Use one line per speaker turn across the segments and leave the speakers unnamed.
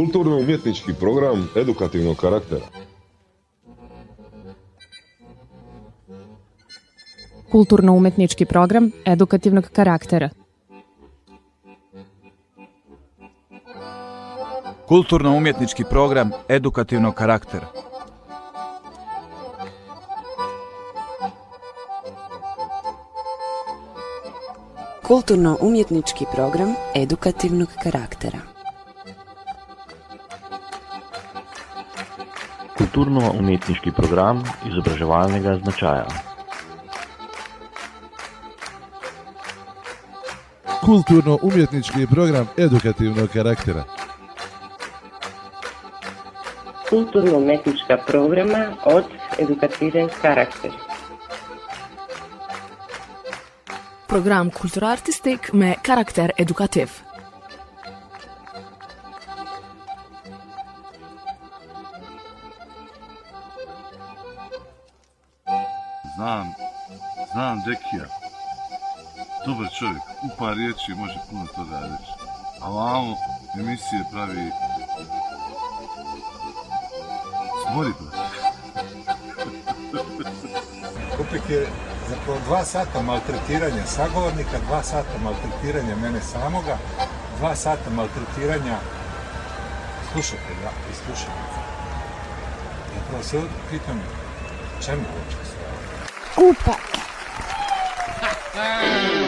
Kulturno-umjetnički program edukativnog karaktera.
Kulturno-umetnički program edukativnog karaktera.
Kulturno-umjetnički program edukativnog karaktera.
Kulturno-umjetnički program edukativnog karaktera.
Kulturno-umetniški program izobraževalnega značaja.
Kulturno-umjetnički program edukativnog karaktera.
Kulturno-umetnička programa od edukativen karakter.
Program kulturartistik med karakter edukativ.
Dekija. Dobar čovjek, u par riječi može puno toga reći. A vamo emisije pravi... Smori, brate.
Kupik je zapravo dva sata maltretiranja sagovornika, dva sata maltretiranja mene samoga, dva sata maltretiranja slušatelja i slušateljica. Zapravo se pitam čemu uopće sve ovo?
Upak.
Davno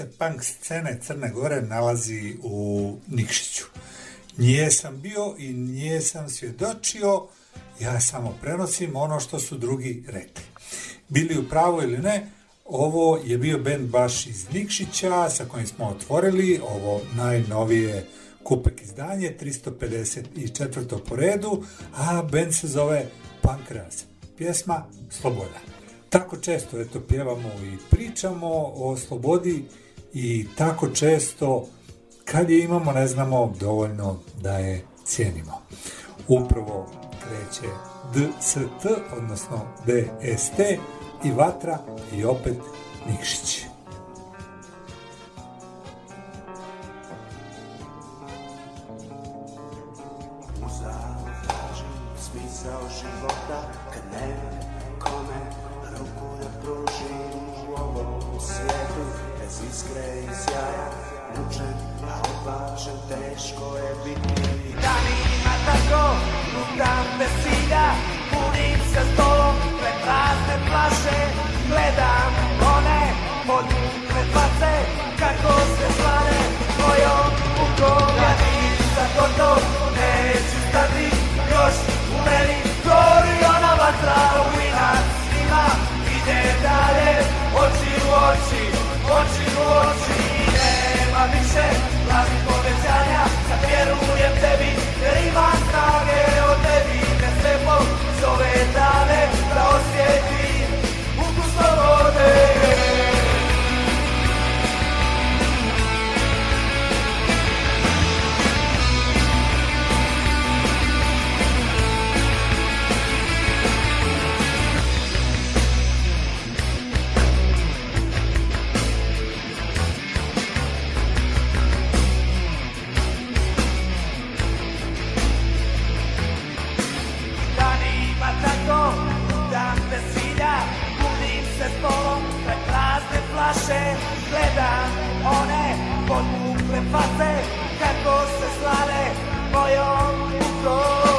se
punk scene Crne Gore nalazi u Nikšiću. Nije sam bio i nije sam svjedočio, ja samo prenosim ono što su drugi rekli. Bili u pravu ili ne, ovo je bio band baš iz Nikšića sa kojim smo otvorili ovo najnovije kupek izdanje, 354. po redu, a band se zove Pankras. Pjesma Sloboda. Tako često eto pjevamo i pričamo o slobodi i tako često kad je imamo ne znamo dovoljno da je cijenimo. Upravo kreće DST, odnosno DST i Vatra i opet Nikšić.
I sjaja Mučen, a odvažen, teško je biti
Danima tako, lutam bez cilja Punim se stolom, pre prazne flaše Gledam one podmukle face Kako se slane mojom ukom Ja nisam gotov, neću stati Još u meni gori ona vatra U nas ima, ide dalje Oči u oči, oči u oči Nema više lažnih povećanja Sad vjerujem tebi jer imam snage Od tebi me slepo zove dane Da osjetim prazne flaše Gledam one podmukle face Kako se slale mojom rukom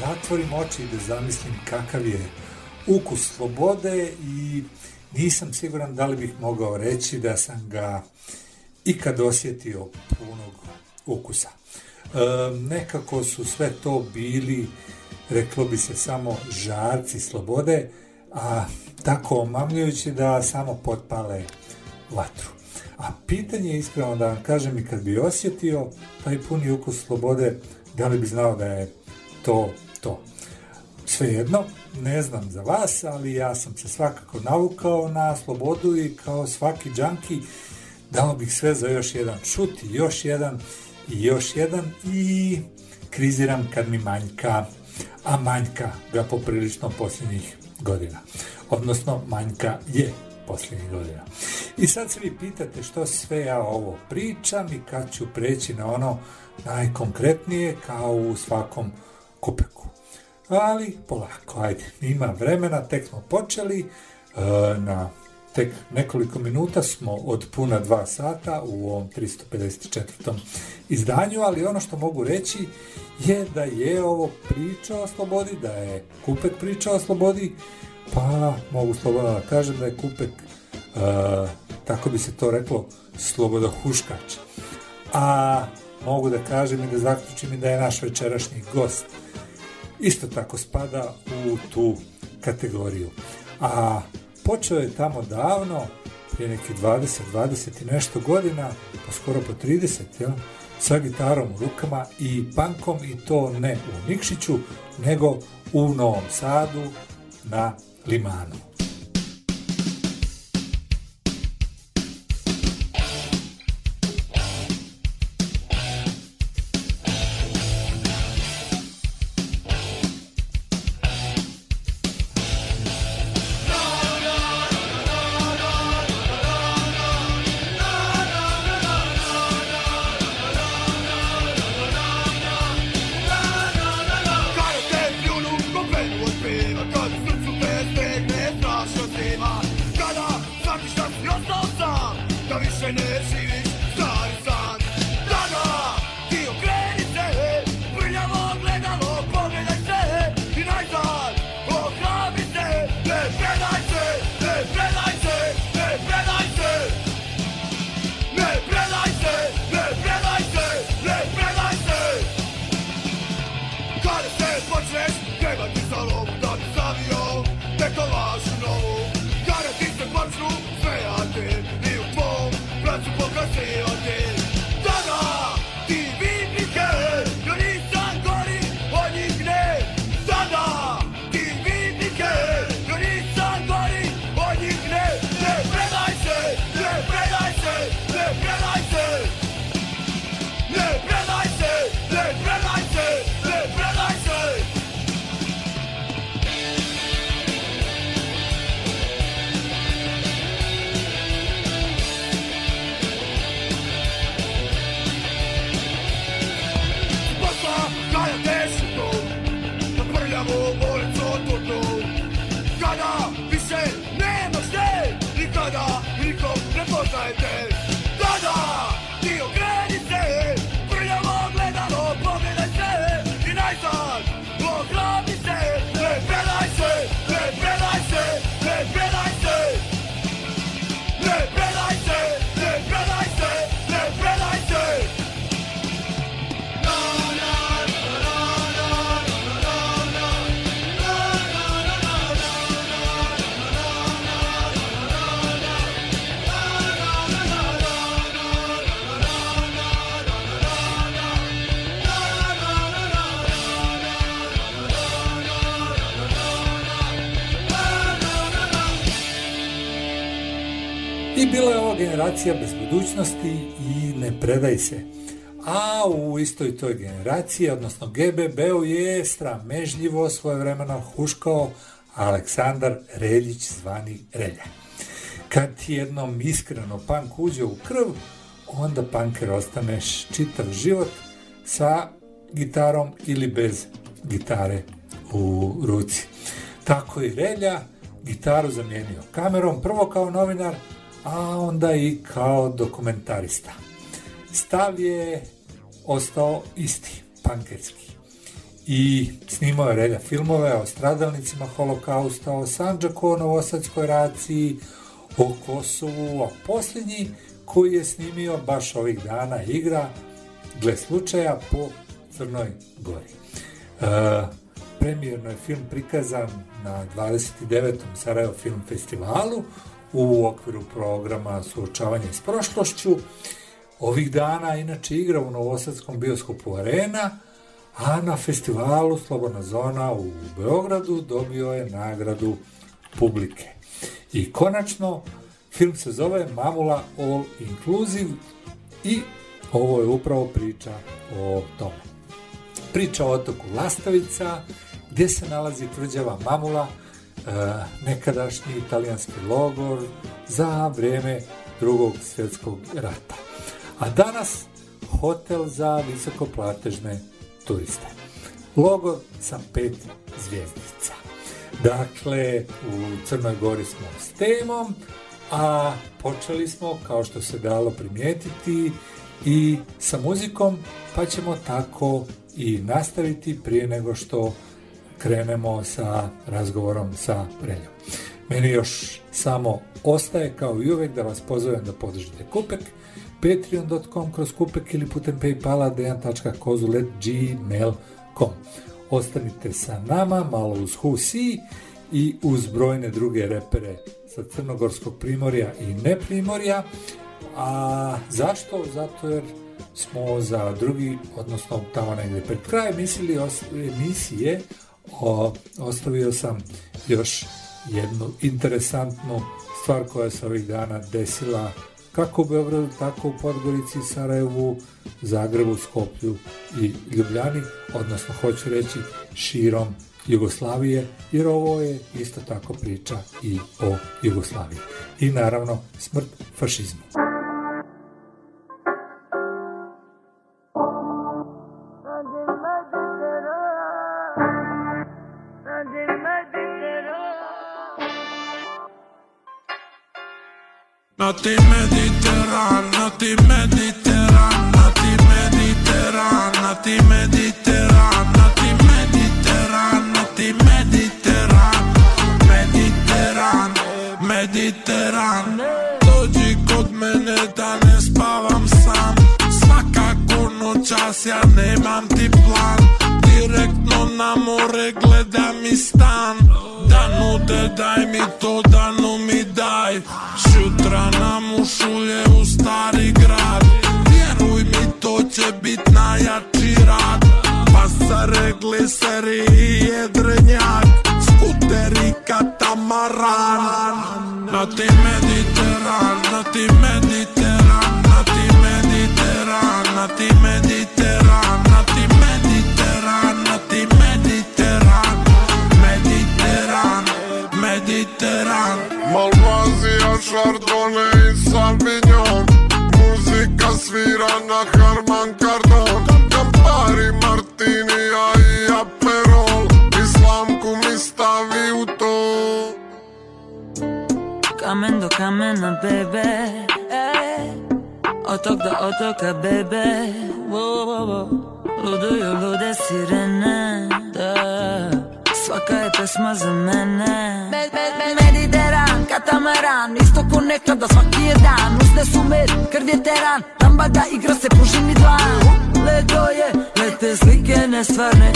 zatvorim oči i da zamislim kakav je ukus slobode i nisam siguran da li bih mogao reći da sam ga ikad osjetio punog ukusa. E, nekako su sve to bili, reklo bi se, samo žarci slobode, a tako omamljujući da samo potpale vatru. A pitanje je iskreno da vam kažem i kad bi osjetio taj puni ukus slobode, da li bi znao da je to to. Svejedno, ne znam za vas, ali ja sam se svakako navukao na slobodu i kao svaki džanki dao bih sve za još jedan šut i još jedan i još jedan i kriziram kad mi manjka, a manjka ga poprilično posljednjih godina. Odnosno, manjka je posljednjih godina. I sad se vi pitate što sve ja ovo pričam i kad ću preći na ono najkonkretnije kao u svakom kupeku. Ali polako, ajde, ima vremena, tek smo počeli, e, na tek nekoliko minuta smo od puna dva sata u ovom 354. izdanju, ali ono što mogu reći je da je ovo priča o slobodi, da je kupek priča o slobodi, pa mogu slobodno da kažem da je kupek, e, tako bi se to reklo, sloboda huškač. A mogu da kažem i da zaključim i da je naš večerašnji gost isto tako spada u tu kategoriju. A počeo je tamo davno, prije neki 20, 20 i nešto godina, pa skoro po 30, jel? sa gitarom u rukama i pankom i to ne u Nikšiću, nego u Novom Sadu na Limanu. Generacija bez budućnosti i ne predaj se. A u istoj toj generaciji, odnosno GBB-u je sramežljivo svojevremeno huškao Aleksandar Reljić zvani Relja. Kad ti jednom iskreno punk uđe u krv, onda punker ostaneš čitav život sa gitarom ili bez gitare u ruci. Tako i Relja gitaru zamijenio kamerom, prvo kao novinar, a onda i kao dokumentarista. Stav je ostao isti, pankerski. I snimao je Relja filmove o stradalnicima holokausta, o Sanđaku, o Novosadskoj raciji, o Kosovu, a posljednji koji je snimio baš ovih dana igra, gle slučaja, po Crnoj Gori. E, premijerno je film prikazan na 29. Sarajevo Film Festivalu u okviru programa Suočavanje s prošlošću. Ovih dana inače igra u Novosadskom bioskopu Arena, a na festivalu Slobodna zona u Beogradu dobio je nagradu publike. I konačno, film se zove Mamula All Inclusive i ovo je upravo priča o tome. Priča o otoku Lastavica, gdje se nalazi tvrđava Mamula, nekadašnji italijanski logor za vrijeme drugog svjetskog rata. A danas hotel za visokoplatežne turiste. Logor sa pet zvijezdica. Dakle, u Crnoj Gori smo s temom, a počeli smo, kao što se dalo primijetiti, i sa muzikom, pa ćemo tako i nastaviti prije nego što krenemo sa razgovorom sa Reljom. Meni još samo ostaje kao i uvek da vas pozovem da podržite Kupek, patreon.com kroz Kupek ili putem Paypala dejan.kozulet.gmail.com Ostanite sa nama, malo uz See i uz brojne druge repere
sa Crnogorskog primorja i ne primorja. A zašto? Zato jer smo za drugi, odnosno tamo negdje pred kraj mislili emisije o, ostavio sam još jednu interesantnu stvar koja se ovih dana desila kako u Beogradu, tako u Podgorici, Sarajevu, Zagrebu, Skoplju i Ljubljani, odnosno hoću reći širom Jugoslavije, jer ovo je isto tako priča i o Jugoslaviji. I naravno smrt fašizmu.
ти Медитерана, ти Медитерана, ти Медитерана, ти Медитерана, ти Медитерана, ти Медитеран, Медитеран, Медитеран. Дојди код мене да не спавам сам, свакако ноќас ја немам ти план, директно на море гледам и стан, да нуде дај ми то, да ну ми дај. Bit najjači rad Pa sa regli seri i jedrenjak Skuter i katamaran Na
kamena, bebe. Otok do otoka, bebe. Luduju lude sirene. Da Svaka je pesma za mene. Med, med, med, Mediteran, katamaran Isto ko nekada svaki je dan. Usne su med, krv je teran Lambada igra se pušini dlan Ledo je, lete slike nestvarne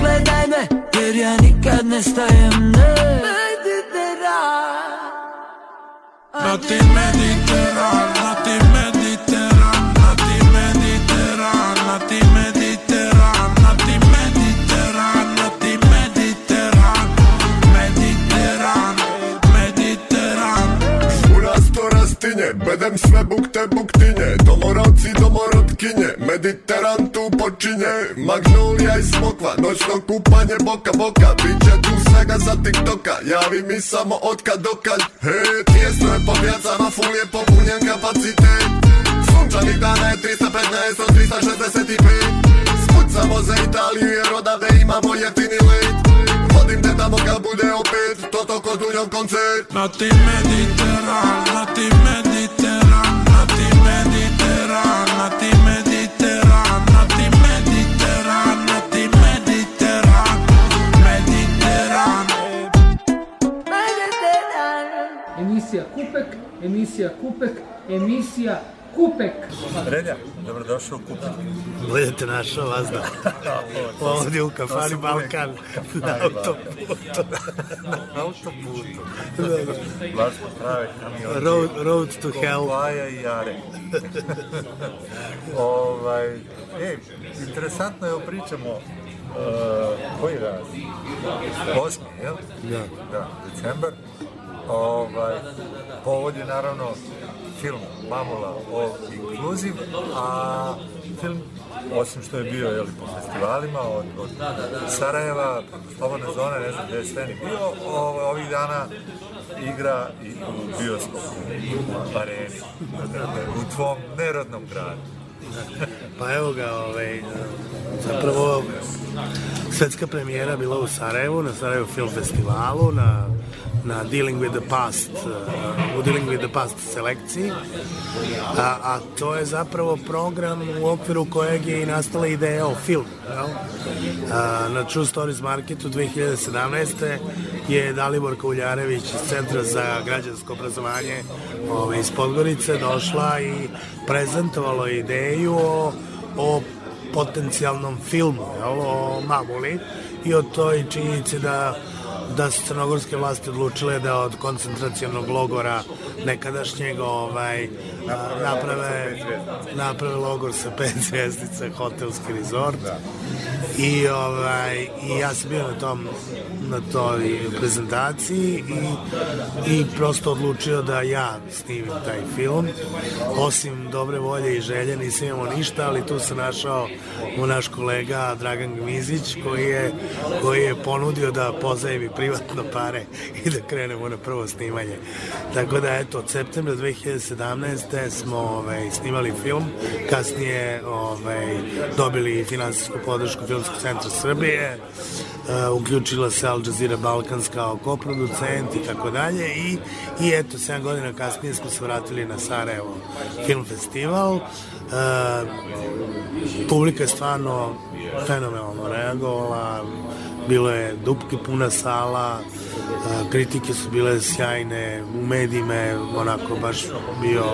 Gledaj me, jer ja nikad ne stajem. Ne Mediteran
Na ti Mediteran, na ti Mediteran,
bedem sve bukte buktinje Domorodci, domorotkinje, Mediteran tu počinje Magnolija i smokva, noćno kupanje boka boka. Biće tu svega za TikToka, javi mi samo od kad do kad He, tijesno je po pjacama, full je popunjen kapacitet Sunčanih dana je 315 od 365 Spucamo za Italiju jer odavde imamo jeftini let Vodim te tamo kad bude opet, to to kod unjom koncert.
Na ti Mediteran, na ti Mediteran, na Mediteran, na ti Mediteran, na ti Mediteran, na ti Mediteran, Mediteran.
Emisija Kupek, emisija Kupek, emisija Kupek.
Relja, dobrodošao u Kupek.
Bolje te našao vas da. Ovdje u kafani Balkan na autoputu.
na autoputu. Baš smo prave kamione.
Road, road to hell.
Kompaja i Jare. ovaj, ej, interesantno je, pričamo uh, koji dan? Osmi, jel?
Da.
Da, decembar. Ovaj, povod je naravno film Mamula o inkluziv, a film, osim što je bio jeli, po festivalima, od, od Sarajeva, Slobodne zone, ne znam gde je sve ni bio, ovo, ovih dana igra i u bioskopu, u areni, u tvom nerodnom gradu.
Pa evo ga, ovaj, zapravo svetska premijera bila u Sarajevu, na Sarajevo Film Festivalu, na, na Dealing with the Past, u Dealing with the Past selekciji, a, a to je zapravo program u okviru kojeg je i nastala ideja o filmu. Jel? A, na True Stories Marketu 2017. je Dalibor Kauljarević iz Centra za građansko obrazovanje ovaj, iz Podgorice došla i prezentovala ideju o, o potencijalnom filmu, jel, o Mamuli i o toj činjenici da da su crnogorske vlasti odlučile da od koncentracionog logora nekadašnjeg ovaj, naprave, naprave logor sa pet zvjezdica, hotelski resort. I, ovaj, I ja sam bio na tom na toj prezentaciji i, i prosto odlučio da ja snimim taj film. Osim dobre volje i želje nisam imao ništa, ali tu se našao naš kolega Dragan Gmizić koji je, koji je ponudio da pozajmi privatno pare i da krenemo na prvo snimanje. Tako da eto, od septembra 2017. smo ovaj, snimali film, kasnije ovaj, dobili finansijsku podršku Filmskog centra Srbije, uh, uključila se Al Jazeera Balkans kao koproducent i tako dalje i, i eto, 7 godina kasnije smo se vratili na Sarajevo Film Festival. Uh, publika je stvarno fenomenalno reagovala, bilo je dupke puna sala, kritike su bile sjajne, u medijima je onako baš bio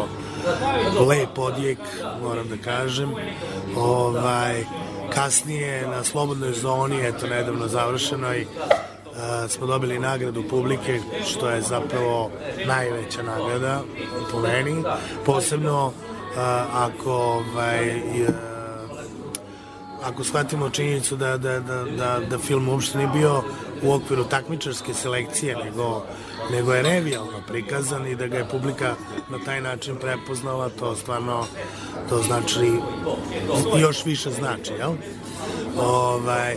lep odjek, moram da kažem. Ovaj, kasnije na slobodnoj zoni, eto nedavno završenoj, smo dobili nagradu publike, što je zapravo najveća nagrada po meni, posebno ako ovaj, uh, ako shvatimo činjenicu da, da, da, da, da film uopšte nije bio u okviru takmičarske selekcije, nego, nego je revijalno prikazan i da ga je publika na taj način prepoznala, to stvarno to znači još više znači, jel? Ovaj,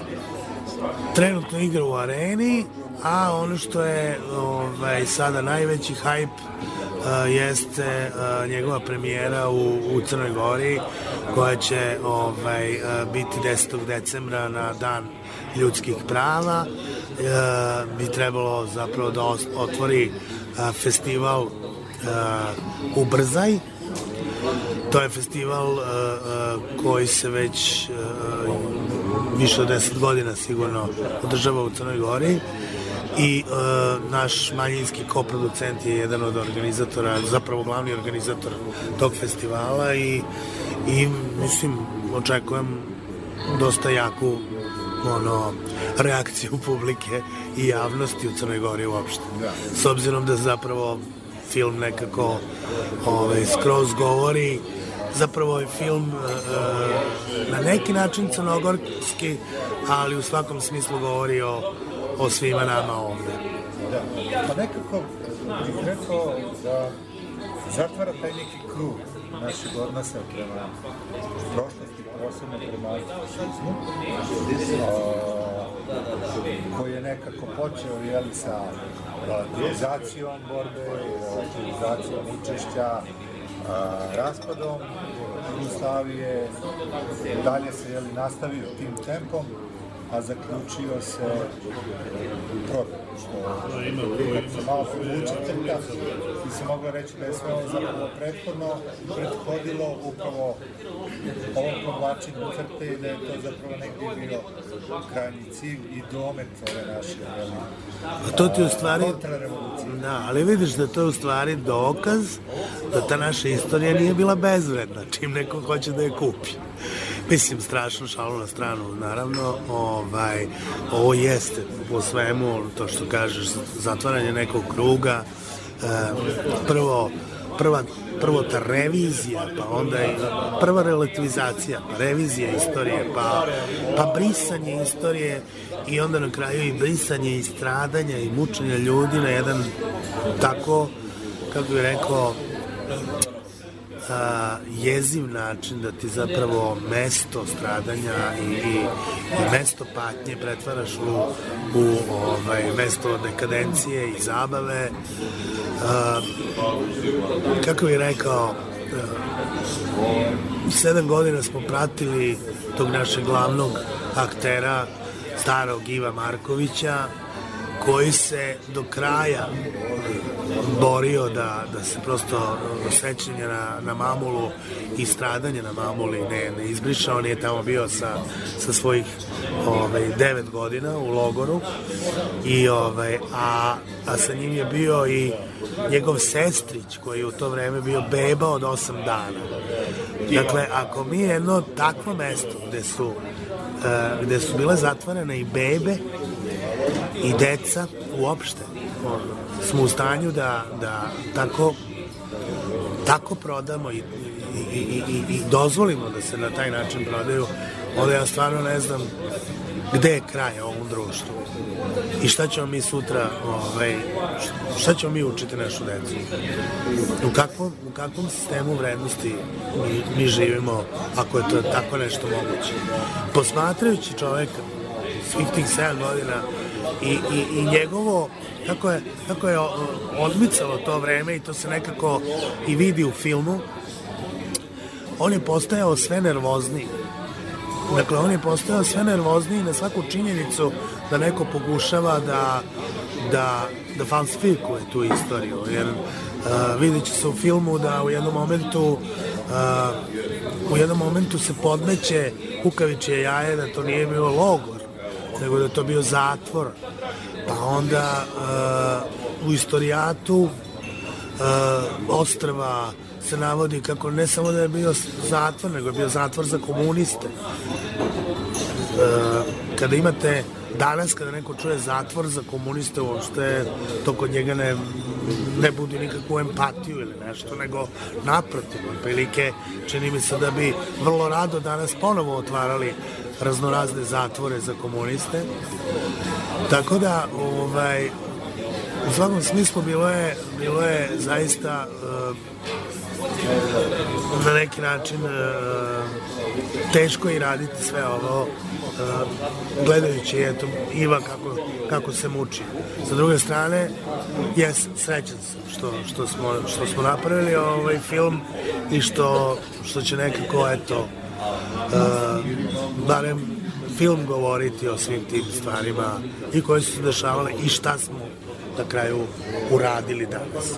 trenutno igra u areni, a ono što je ovaj, sada najveći hype jeste uh, njegova premijera u, u Crnoj Gori koja će ovaj, uh, biti 10. decembra na dan ljudskih prava bi trebalo zapravo da otvori festival Ubrzaj to je festival koji se već više od 10 godina sigurno održava u Crnoj Gori i uh, naš manjinski koproducent je jedan od organizatora, zapravo glavni organizator tog festivala i, i mislim očekujem dosta jaku ono, reakciju publike i javnosti u Crnoj Gori uopšte. S obzirom da zapravo film nekako ovaj, skroz govori zapravo je film uh, na neki način crnogorski, ali u svakom smislu govori o, o svima nama ovde.
Da. Pa nekako bih rekao da zatvara taj neki krug našeg odnosa prema prošlosti, posebno prema fašizmu, koji je nekako počeo jeli, sa relativizacijom borbe, relativizacijom učešća, a, raspadom Jugoslavije, dalje se jeli, nastavio tim tempom, a zaključio se prodaj, što kad se malo povuče crta, bi se moglo reći da je sve ovo zapravo prethodno prethodilo upravo ovom povlačenju crte i da je to zapravo negdje bio krajnji cilj i domet ove naše jeli,
A to ti u stvari... Da, ali vidiš da to je u stvari dokaz da ta naša istorija nije bila bezvredna, čim neko hoće da je kupi. Mislim, strašno šalu na stranu, naravno, ovaj, ovo jeste po svemu, to što kažeš, zatvaranje nekog kruga, e, prvo, prva, prvo ta revizija, pa onda i prva relativizacija, pa revizija istorije, pa, pa brisanje istorije i onda na kraju i brisanje i stradanja i mučenja ljudi na jedan tako, kako bih rekao, a, jeziv način da ti zapravo mesto stradanja i, i, i mesto patnje pretvaraš u, u ovaj, mesto dekadencije i zabave. A, kako bih rekao, a, sedam godina smo pratili tog našeg glavnog aktera, starog Iva Markovića, koji se do kraja borio da, da se prosto sećanje na, na mamulu i stradanje na mamuli ne, ne izbriša. On je tamo bio sa, sa svojih ovaj, devet godina u logoru i ovaj, a, a sa njim je bio i njegov sestrić koji je u to vreme bio beba od osam dana. Dakle, ako mi jedno takvo mesto gde su, uh, gde su bile zatvorene i bebe i deca uopšte smo u stanju da, da tako tako prodamo i, i, i, i, i dozvolimo da se na taj način prodaju, onda ja stvarno ne znam gde je kraj ovom društvu i šta ćemo mi sutra ovaj, šta ćemo mi učiti našu decu? U kakvom, u kakvom sistemu vrednosti mi, mi živimo ako je to tako nešto moguće? Posmatrajući čoveka svih tih 7 godina i, i, i njegovo kako je, kako je odmicalo to vreme i to se nekako i vidi u filmu on je postajao sve nervozniji Dakle, on je postao sve nervozniji na svaku činjenicu da neko pokušava da, da, da falsifikuje tu istoriju. Jer uh, vidjet će se u filmu da u jednom momentu uh, u jednom momentu se podmeće kukavičje jaje da to nije bio logor, nego da je to bio zatvor. Pa onda uh, u istorijatu uh, ostrava se navodi kako ne samo da je bio zatvor, nego je bio zatvor za komuniste. E, kada imate danas kada neko čuje zatvor za komuniste uopšte to kod njega ne, ne budi nikakvu empatiju ili nešto, nego naprotiv, prilike čini mi se da bi vrlo rado danas ponovo otvarali raznorazne zatvore za komuniste. Tako da, ovaj, u svakom smislu bilo je, bilo je zaista uh, na neki način uh, teško i raditi sve ovo uh, gledajući eto, Iva kako, kako se muči. Sa druge strane, jes, srećan sam što, što, smo, što smo napravili ovaj film i što, što će nekako, eto, barem film govoriti o svim tim stvarima i koje su se dešavale i šta smo na kraju uradili danas.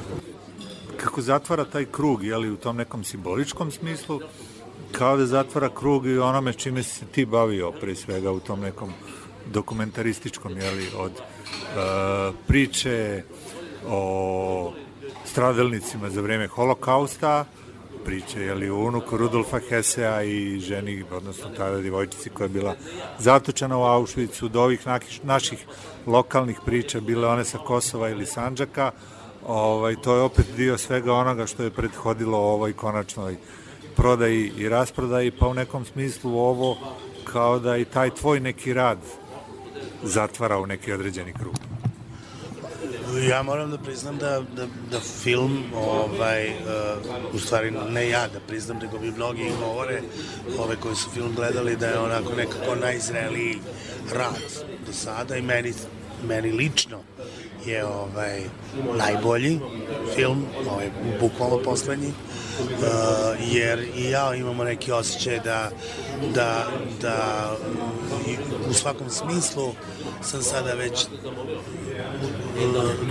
Kako zatvara taj krug, je li u tom nekom simboličkom smislu, kao da zatvara krug i onome čime se ti bavio, pre svega u tom nekom dokumentarističkom, jeli, od uh, priče o stradalnicima za vreme holokausta, priče, jeli, o unuku Rudolfa Hesea i ženi, odnosno tada divojčici koja je bila zatočena u Auschwitzu, do ovih naših lokalnih priča, bile one sa Kosova ili Sanđaka, ovaj, to je opet dio svega onoga što je prethodilo ovoj konačnoj prodaji i rasprodaji, pa u nekom smislu ovo kao da i taj tvoj neki rad zatvara u neki određeni krug.
Ja moram da priznam da, da, da film, ovaj, uh, u stvari ne ja da priznam, nego bi mnogi govore, ove koji su film gledali, da je onako nekako najzreliji rad do sada i meni, meni lično je ovaj najbolji film, ovaj bukvalno poslednji, uh, jer i ja imamo neki osjećaj da, da, da u svakom smislu sam sada već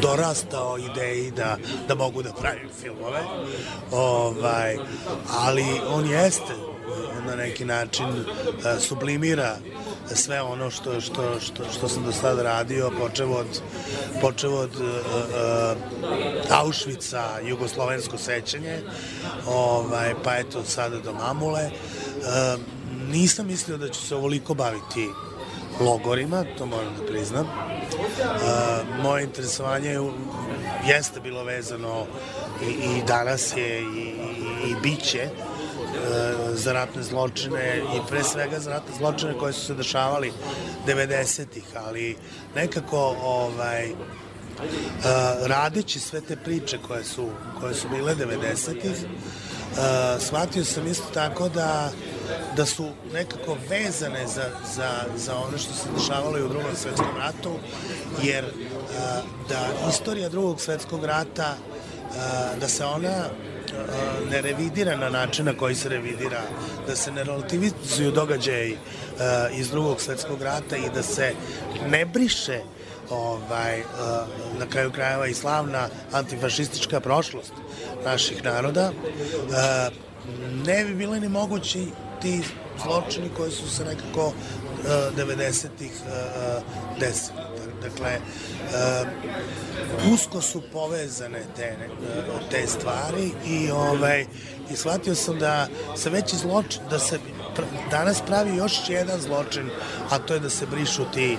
dorastao ideji da, da mogu da pravim filmove. Ovaj, ali on jeste na neki način uh, sublimira sve ono što, što, što, što sam do sada radio, počeo od, počeo od uh, uh, Auschwitza, jugoslovensko sećanje, ovaj, pa eto sada do Mamule. Uh, nisam mislio da ću se ovoliko baviti logorima, to moram da priznam. Uh, moje interesovanje jeste bilo vezano i, i danas je i, i, i biće E, za ratne zločine i pre svega za ratne zločine koje su se dešavali 90-ih, ali nekako ovaj, Uh, radeći sve te priče koje su, koje su bile 90-ih, uh, shvatio sam isto tako da, da su nekako vezane za, za, za ono što se dešavalo i u drugom svetskom ratu, jer da istorija drugog svetskog rata, da se ona ne revidira na način na koji se revidira, da se ne relativizuju događaji iz drugog svetskog rata i da se ne briše ovaj, na kraju krajeva i slavna antifašistička prošlost naših naroda, ne bi bile ni mogući ti zločini koji su se nekako 90-ih desilo. Dakle, usko su povezane te, te stvari i ovaj i shvatio sam da se veći zločin, da se danas pravi još jedan zločin, a to je da se brišu ti,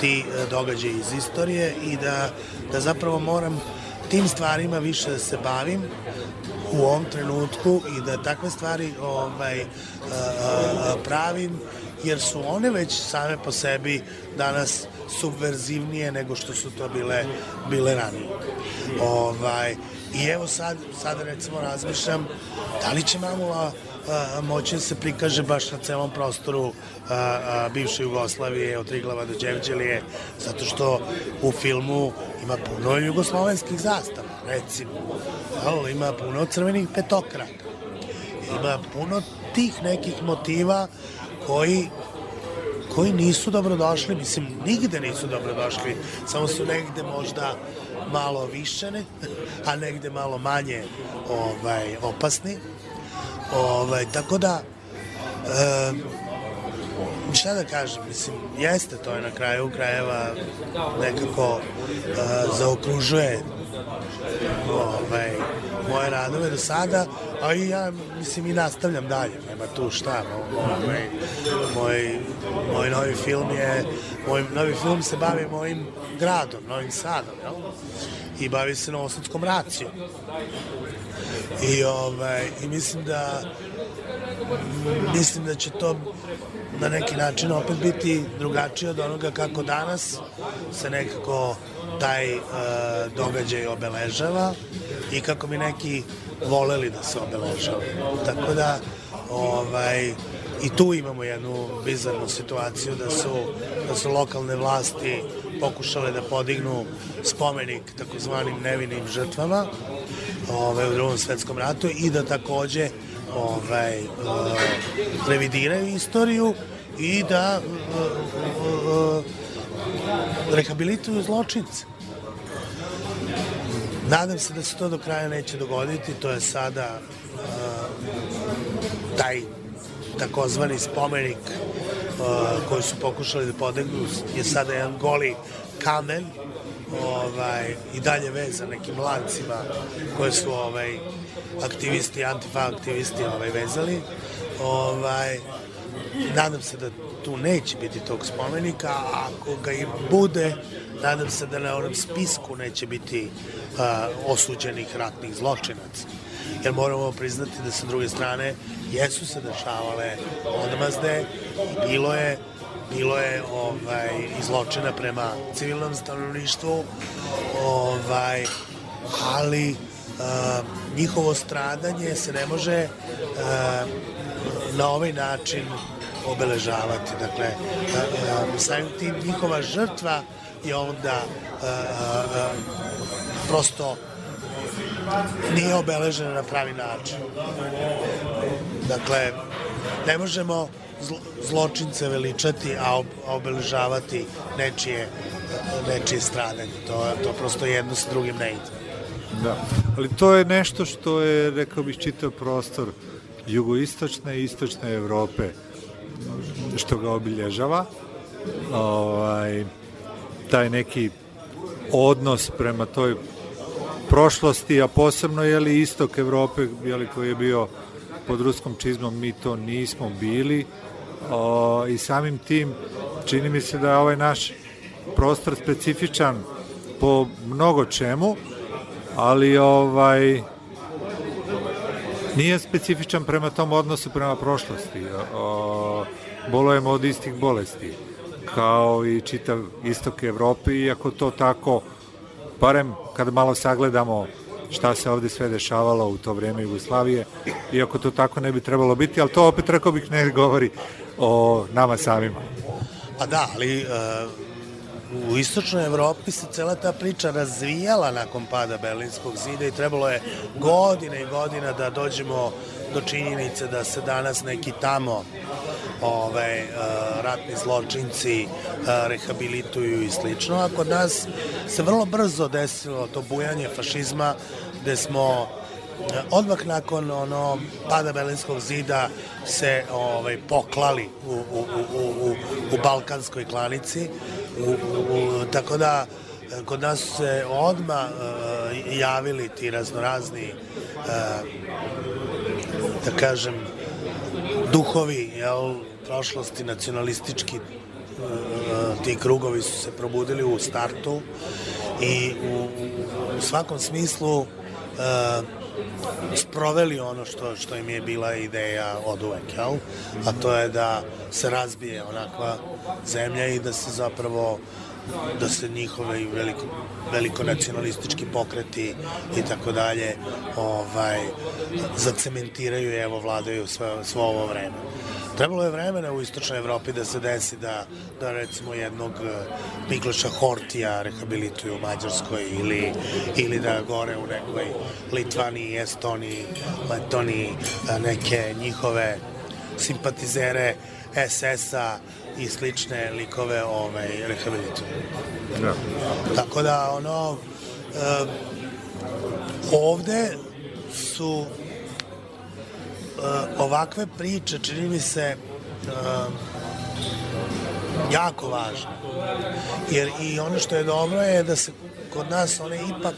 ti događaji iz istorije i da, da zapravo moram tim stvarima više da se bavim u ovom trenutku i da takve stvari ovaj, pravim jer su one već same po sebi danas subverzivnije nego što su to bile bile ranije. Ovaj i evo sad sad recimo razmišljam da li će Mamula a, moći da se prikaže baš na celom prostoru a, a, bivše Jugoslavije od Triglava do Đevđelije zato što u filmu ima puno jugoslovenskih zastava recimo ali ima puno crvenih petokraka ima puno tih nekih motiva koji koji nisu dobrodošli, mislim, nigde nisu dobrodošli, samo su negde možda malo više, ne, a negde malo manje ovaj, opasni. Ovaj, tako da, e, šta da kažem, mislim, jeste to je na kraju krajeva nekako e, zaokružuje ovaj, moje radove do sada, a i ja, mislim, i nastavljam dalje, nema tu šta, ovaj, moj, moj novi film je, moj novi film se bavi mojim gradom, Novim Sadom, jel? I bavi se Novosadskom racijom. I, ovaj, I mislim da mislim da će to na neki način opet biti drugačije od onoga kako danas se nekako taj uh, događaj obeležava i kako bi neki voleli da se obeležava. Tako da ovaj, i tu imamo jednu bizarnu situaciju da su, da su lokalne vlasti pokušale da podignu spomenik takozvanim nevinim žrtvama ovaj, u drugom svetskom ratu i da takođe ovaj, uh, revidiraju istoriju i da uh, uh, rehabilituju zločince. Nadam se da se to do kraja neće dogoditi, to je sada taj takozvani spomenik koji su pokušali da podignu je sada jedan goli kamen ovaj, i dalje vezan nekim lancima koje su ovaj, aktivisti, antifa aktivisti ovaj, vezali. Ovaj, nadam se da tu neće biti tog spomenika, a ako ga i bude, nadam se da na onom spisku neće biti uh, osuđenih ratnih zločinaca. Jer moramo priznati da sa druge strane jesu se dešavale odmazde, bilo je bilo je ovaj, izločena prema civilnom stanovništvu, ovaj, ali uh, njihovo stradanje se ne može uh, na ovaj način obeležavati. Dakle, uh, samim tim njihova žrtva je onda prosto nije obeležena na pravi način. Dakle, ne možemo zločince veličati, a obeležavati nečije, nečije stradanje. To, to prosto jedno sa drugim ne ide.
Da, ali to je nešto što je, rekao bih, čitav prostor jugoistočne i istočne Evrope što ga obilježava. Ovaj, taj neki odnos prema toj prošlosti, a posebno je li istok Evrope je li, koji je bio pod ruskom čizmom, mi to nismo bili o, i samim tim čini mi se da je ovaj naš prostor specifičan po mnogo čemu, ali ovaj nije specifičan prema tom odnosu prema prošlosti. O, bolujemo od istih bolesti kao i čitav istok Evrope, iako to tako, barem kad malo sagledamo šta se ovde sve dešavalo u to vreme Jugoslavije, iako to tako ne bi trebalo biti, ali to opet rekao bih ne govori o nama samima.
Pa da, ali uh, u istočnoj Evropi se cela ta priča razvijala nakon pada Berlinskog zida i trebalo je godine i godina da dođemo do činjenice da se danas neki tamo ove, ratni zločinci rehabilituju i slično, a kod nas se vrlo brzo desilo to bujanje fašizma gde smo odmah nakon ono pada Berlinskog zida se ovaj poklali u, u, u, u, u balkanskoj klanici u, u, tako da kod nas se odma uh, javili ti raznorazni uh, da kažem duhovi jel, prošlosti nacionalistički uh, ti krugovi su se probudili u startu i u, u svakom smislu uh, sproveli ono što, što im je bila ideja od uvek, jel? A to je da se razbije onakva zemlja i da se zapravo da se njihove veliko, veliko nacionalistički pokreti i tako dalje ovaj, zacementiraju i evo vladaju sve, svo ovo vreme. Trebalo je vremena u istočnoj Evropi da se desi da, da recimo jednog Mikloša Hortija rehabilituju u Mađarskoj ili, ili da gore u nekoj Litvaniji, Estoniji, Letoniji neke njihove simpatizere SS-a i slične likove ovaj, rehabilituju.
Da.
Tako da, ono, uh, ovde su ovakve priče, čini mi se, uh, jako važne. Jer i ono što je dobro je da se kod nas one ipak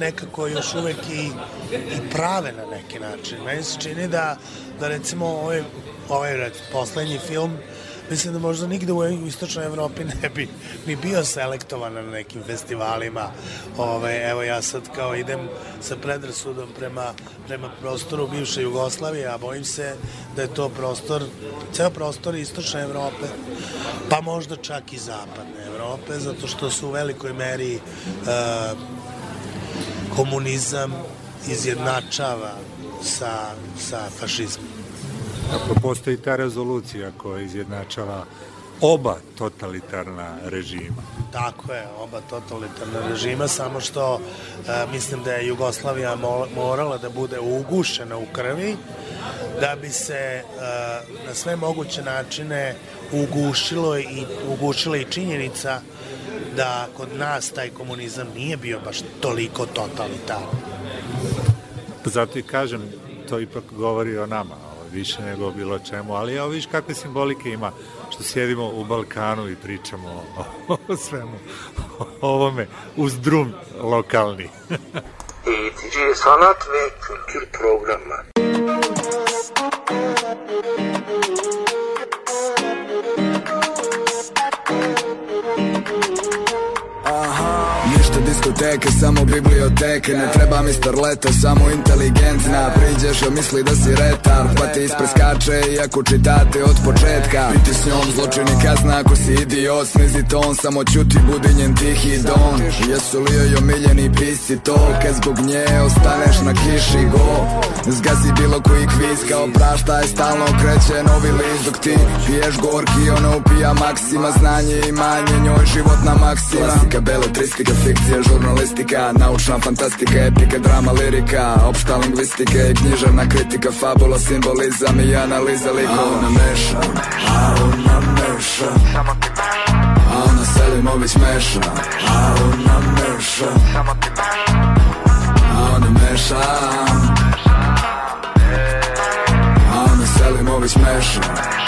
nekako još uvek i, i prave na neki način. Meni se čini da, da recimo ovaj, ovaj poslednji film mislim da možda nigde u istočnoj Evropi ne bi ni bio selektovan na nekim festivalima. Ove, evo ja sad kao idem sa predrasudom prema, prema prostoru bivše Jugoslavije, a bojim se da je to prostor, ceo prostor istočne Evrope, pa možda čak i zapadne Evrope, zato što su u velikoj meri uh, komunizam izjednačava sa, sa fašizmom.
Dakle, postoji ta rezolucija koja izjednačava oba totalitarna režima.
Tako je, oba totalitarna režima, samo što e, mislim da je Jugoslavija morala da bude ugušena u krvi da bi se e, na sve moguće načine ugušilo i ugušila i činjenica da kod nas taj komunizam nije bio baš toliko totalitarno.
Zato i kažem, to ipak govori o nama, više nego bilo čemu, ali evo viš kakve simbolike ima što sjedimo u Balkanu i pričamo o, o svemu o ovome uz drum lokalni.
I DJ Sanat ve Kültür Programı.
Diskoteke, samo biblioteke. Ne treba mi starleta, samo inteligentna. Priđeš joj misli da si retar Pa ti ispreskače iako čitate od početka. Biti s njom zločin i kazna ako si idiot. Snizi ton, samo čuti budi njen tihi don. Jesu li joj omiljeni pisci to Kad zbog nje ostaneš na kiši go. Zgazi bilo koji kviz kao praštaj Stalno kreće novi list. Dok ti piješ gorki Ona upija maksima. Znanje i manje njoj životna maksima Klasika, beletristika, fikcija, žurnalistika Naučna fantastika, epika, drama, lirika Opšta lingvistika i književna kritika Fabula, simbolizam i analiza likova. A ona meša, a ona meša. Samo ti meša A ona Selimović meša, a ona meša meša A ona meša. A ona Selimović meša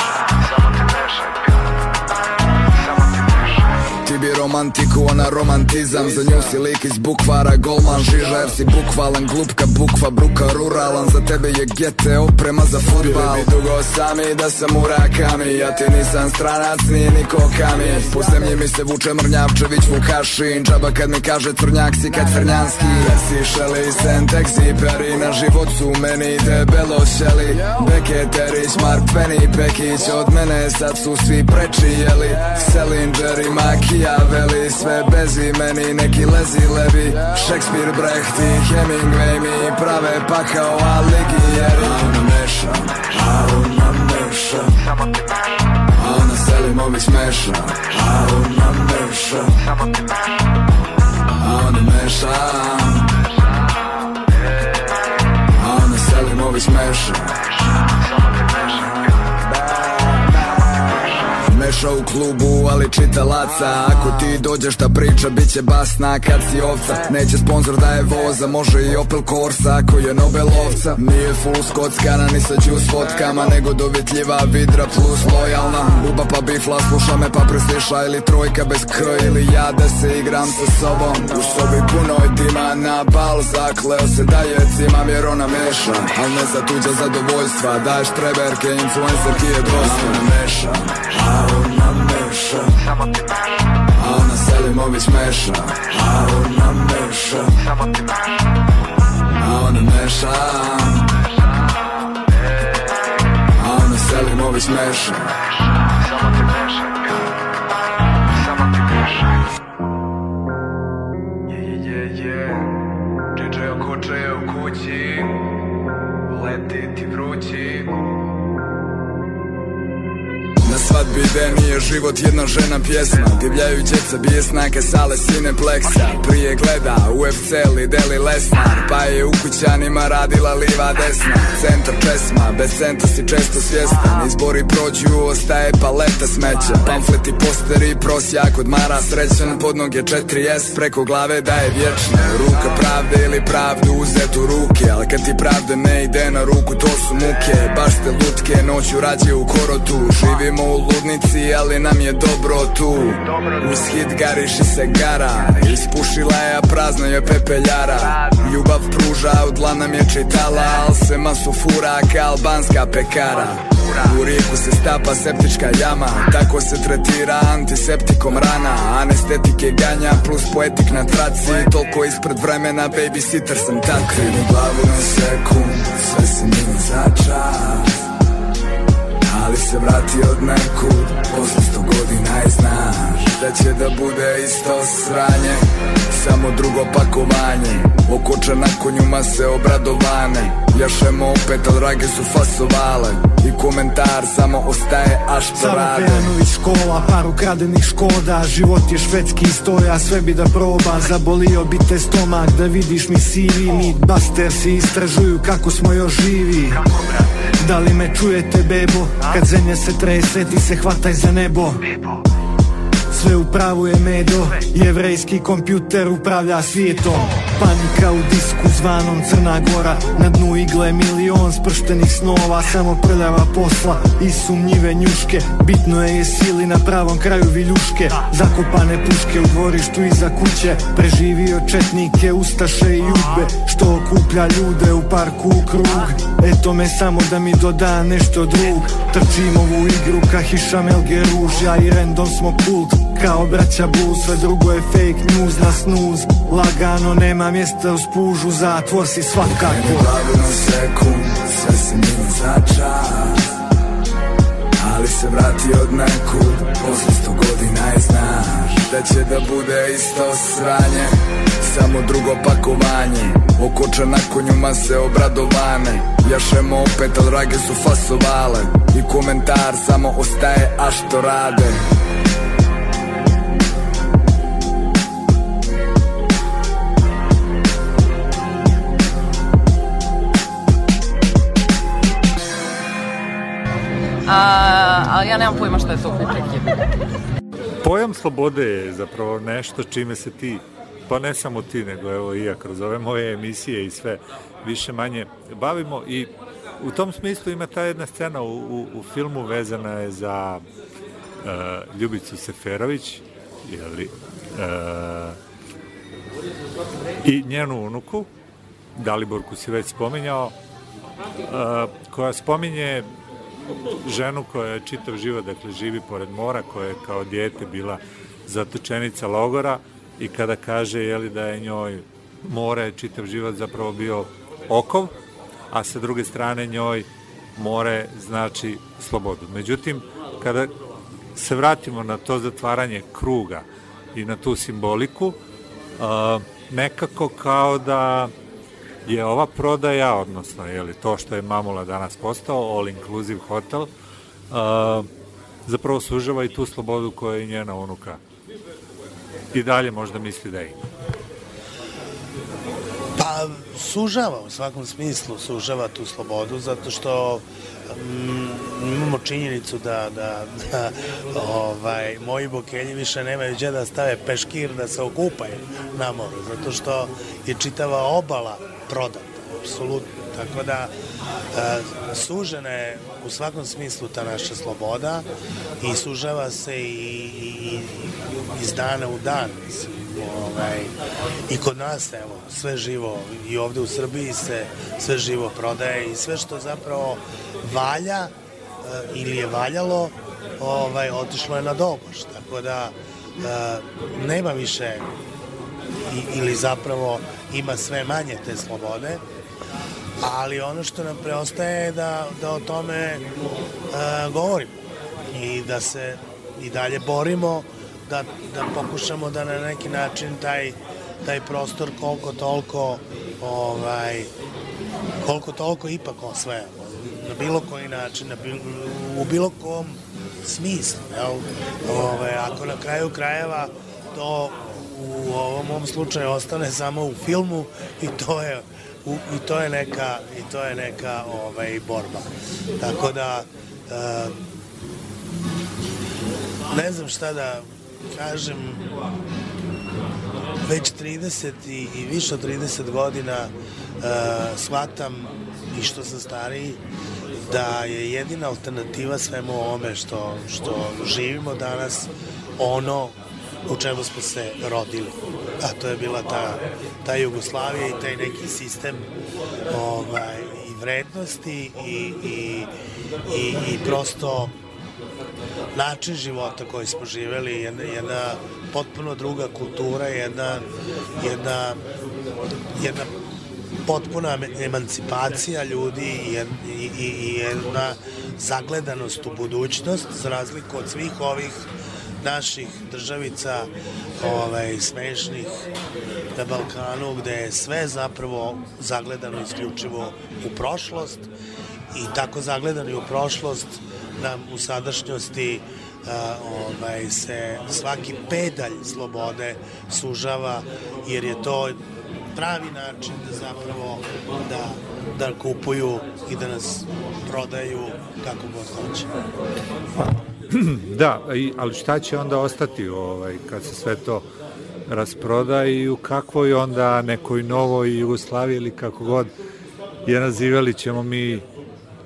romantiku, ona romantizam. Za nju si lik iz bukvara, golman žiža Jer si bukvalan, glupka, bukva, bruka, ruralan. Za tebe je gete, oprema za futbal Bili bi dugo sami da sam u rakami. Ja ti nisam stranac, nije niko kami. Po zemlji mi se vuče Mrnjavčević, Vukašin. Džaba kad mi kaže crnjak si kad crnjanski. Jesi šeli, sentek, ziperi Na život su meni debelo šeli Beketerić, Mark Penny, Pekić Od mene sad su svi preči jeli Selinger i Makija Veli sve bez imeni neki lezi levi. Šekspir, Brecht i Hemingway mi prave pakao A ona meša, a ona meša. A ona Selimović meša, a ona meša. A ona meša. A ona Selimović meša u klubu, ali čitalaca Ako ti dođeš ta priča, bit će basna kad si ovca. Neće sponsor da je voza, može i Opel Corsa Ako je Nobelovca Nije full skockana, ni sa juice fotkama Nego dovitljiva vidra plus lojalna. Buba pa bifla, sluša me pa presliša Ili trojka bez k, ili ja da se igram sa sobom. U sobi punoj dima na bal Zakleo se da je cimam jer ona meša. Al ne za tuđa zadovoljstva Daješ treberke, influencerki je dosta. Meša, meša. A ona Selimović meša A ona meša. A ona meša. A ona Selimović meša Nije život jedna žena pjesma. Divljaju djeca bijesnake sale Cinepleksa Prije gleda UFC ili Deli Lesnar. Pa je u kućanima radila liva desna. Centar česma, bez centra si često svjestan. Izbori prođu, ostaje paleta smeća. Pamfleti, posteri, prosjak odmara srećan Pod noge 4S, preko glave daje vječna Ruka pravde ili pravdu uzet u ruke. Ali kad ti pravda ne ide na ruku, to su muke. Baš te lutke, noću rađe u korotu. Živimo u ali nam je dobro tu. Uz hit gariši se gara. Ispušila je, a prazna je pepeljara. Ljubav pruža, u dla nam je čitala. Al se masu fura, ka albanska pekara. U rijeku se stapa septička jama. Tako se tretira antiseptikom rana. Anestetike ganja plus poetik na traci. Toliko ispred vremena babysitter sam tako Krenu glavu na sekund, sve se mini za čas ali vrati od nekud Posle sto godina i znaš Da će da bude isto sranje Samo drugo pakovanje. Okoča na konjuma se obradovane Jašemo opet, al rage su fasovale. I komentar samo ostaje, a što rade.
Pejanović škola, par ukradenih škoda. Život je švedski istorija, sve bi da proba. Zabolio bi te stomak, da vidiš mi sivi Meatbuster si istražuju kako smo još živi Da li me čujete bebo? Kad zemlja se trese, ti se hvataj za nebo sve u pravu je medo Jevrejski kompjuter upravlja svijetom. Panika u disku zvanom Crna Gora Na dnu igle milion sprštenih snova Samo prljava posla i sumnjive njuške. Bitno je jesi li na pravom kraju viljuške Zakopane puške u dvorištu iza kuće. Preživio četnike, ustaše i udbe Što okuplja ljude u parku u krug. Eto me samo da mi doda nešto drug. Trčim ovu igru ka hišam Elge ružja I random smo kult kao braća blues Sve drugo je fake news na snuz. Lagano nema mjesta u spužu Zatvor si svakako.
Glavu na sekund, sve se mini za čas Ali se vrati od nekud, posle sto godina i znaš Da će da bude isto sranje. Samo drugo pakovanje Okoča na konjuma se obradovane. Jašemo opet, al rage su fasovale. I komentar samo ostaje, a što rade
ali ja nemam pojma šta je to kupek.
Pojam slobode je zapravo nešto čime se ti, pa ne samo ti, nego evo i ja kroz ove moje emisije i sve više manje bavimo i u tom smislu ima ta jedna scena u, u, u filmu vezana je za uh, Ljubicu Seferović, jeli, uh, i njenu unuku, Daliborku si već spominjao, uh, koja spominje ženu koja je čitav život, dakle živi pored mora, koja je kao dijete bila zatočenica logora i kada kaže jeli, da je njoj more čitav život zapravo bio okov, a sa druge strane njoj more znači slobodu. Međutim, kada se vratimo na to zatvaranje kruga i na tu simboliku, nekako kao da je ova prodaja, odnosno je li to što je Mamula danas postao, all inclusive hotel, uh, zapravo sužava i tu slobodu koju je njena unuka i dalje možda misli da ima.
Pa
Pa sužava u svakom smislu, sužava tu slobodu zato što mm, imamo činjenicu da, da, da ovaj, moji bokelji više nemaju gdje da stave peškir da se okupaju na moru zato što je čitava obala prodata, apsolutno. Tako da e, sužena je u svakom smislu ta naša sloboda i sužava se i, i, iz dana u dan. Mislim, ovaj, I kod nas, evo, sve živo i ovde u Srbiji se sve živo prodaje i sve što zapravo valja e, ili je valjalo, ovaj, otišlo je na doboš. Tako da e, nema više ili zapravo ima sve manje te slobode, ali ono što nam preostaje je da, da o tome uh, govorimo i da se i dalje borimo da, da pokušamo da na neki način taj, taj prostor koliko toliko ovaj, koliko toliko ipak osvajamo na bilo koji način, na bilo, u bilo kom smislu. Jel? Ove, ako na kraju krajeva to u ovom mom slučaju ostane samo u filmu i to je u, i to je neka i to je neka ovaj borba. Tako da e, ne znam šta da kažem već 30 i, i više od 30 godina e, shvatam i što sam stariji da je jedina alternativa svemu ovome što, što živimo danas ono u čemu smo se rodili. A to je bila ta, ta Jugoslavija i taj neki sistem ovaj, i vrednosti i, i, i, i prosto način života koji smo živeli, jedna, jedna potpuno druga kultura, jedna, jedna, jedna potpuna emancipacija ljudi i, i, i jedna zagledanost u budućnost, za razliku od svih ovih naših državica ovaj, smešnih na Balkanu gde je sve zapravo zagledano isključivo u prošlost i tako zagledani u prošlost nam u sadašnjosti a, ovaj, se svaki pedalj slobode sužava jer je to pravi način da zapravo da, da kupuju i da nas prodaju kako god hoće.
da, ali šta će onda ostati ovaj, kad se sve to rasproda i u kakvoj onda nekoj novoj Jugoslaviji ili kako god je nazivali ćemo mi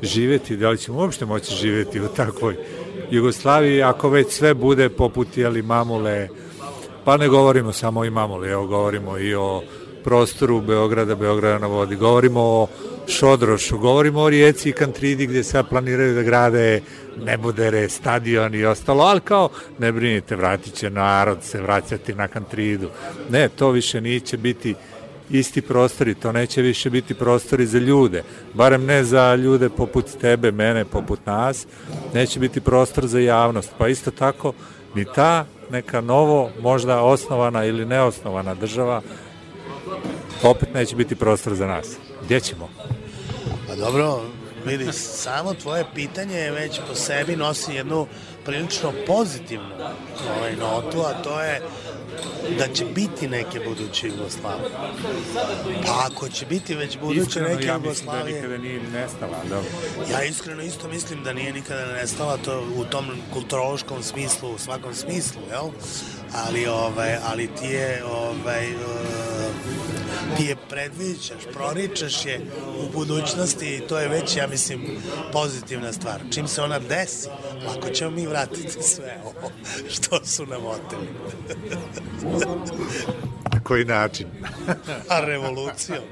živeti, da li ćemo uopšte moći živeti u takvoj Jugoslaviji ako već sve bude poput jeli mamule, pa ne govorimo samo i mamule, evo govorimo i o prostoru Beograda, Beograda na vodi, govorimo o Šodrošu, govorimo o Rijeci i Kantridi gdje sad planiraju da grade nebodere, stadion i ostalo, ali kao ne brinite, vratit će narod se vraćati na Kantridu. Ne, to više neće biti isti prostori, to neće više biti prostori za ljude, barem ne za ljude poput tebe, mene, poput nas, neće biti prostor za javnost, pa isto tako ni ta neka novo, možda osnovana ili neosnovana država opet neće biti prostor za nas. Gdje ćemo?
Pa dobro, vidi, samo tvoje pitanje već po sebi nosi jednu prilično pozitivnu ovaj, notu, a to je da će biti neke buduće Jugoslavije. Pa ako će biti već buduće
iskreno,
neke
ja
Jugoslavije...
Iskreno, ja mislim da nikada nije nestala, dobro.
Ja iskreno isto mislim da nije nikada nestala to u tom kulturološkom smislu, u svakom smislu, jel? Ali, ovaj, ali ti je, ovaj, uh, ti je predviđaš, proričaš je u budućnosti i to je već, ja mislim, pozitivna stvar. Čim se ona desi, lako ćemo mi vratiti sve ovo što su nam oteli.
Na koji način?
A revolucijom.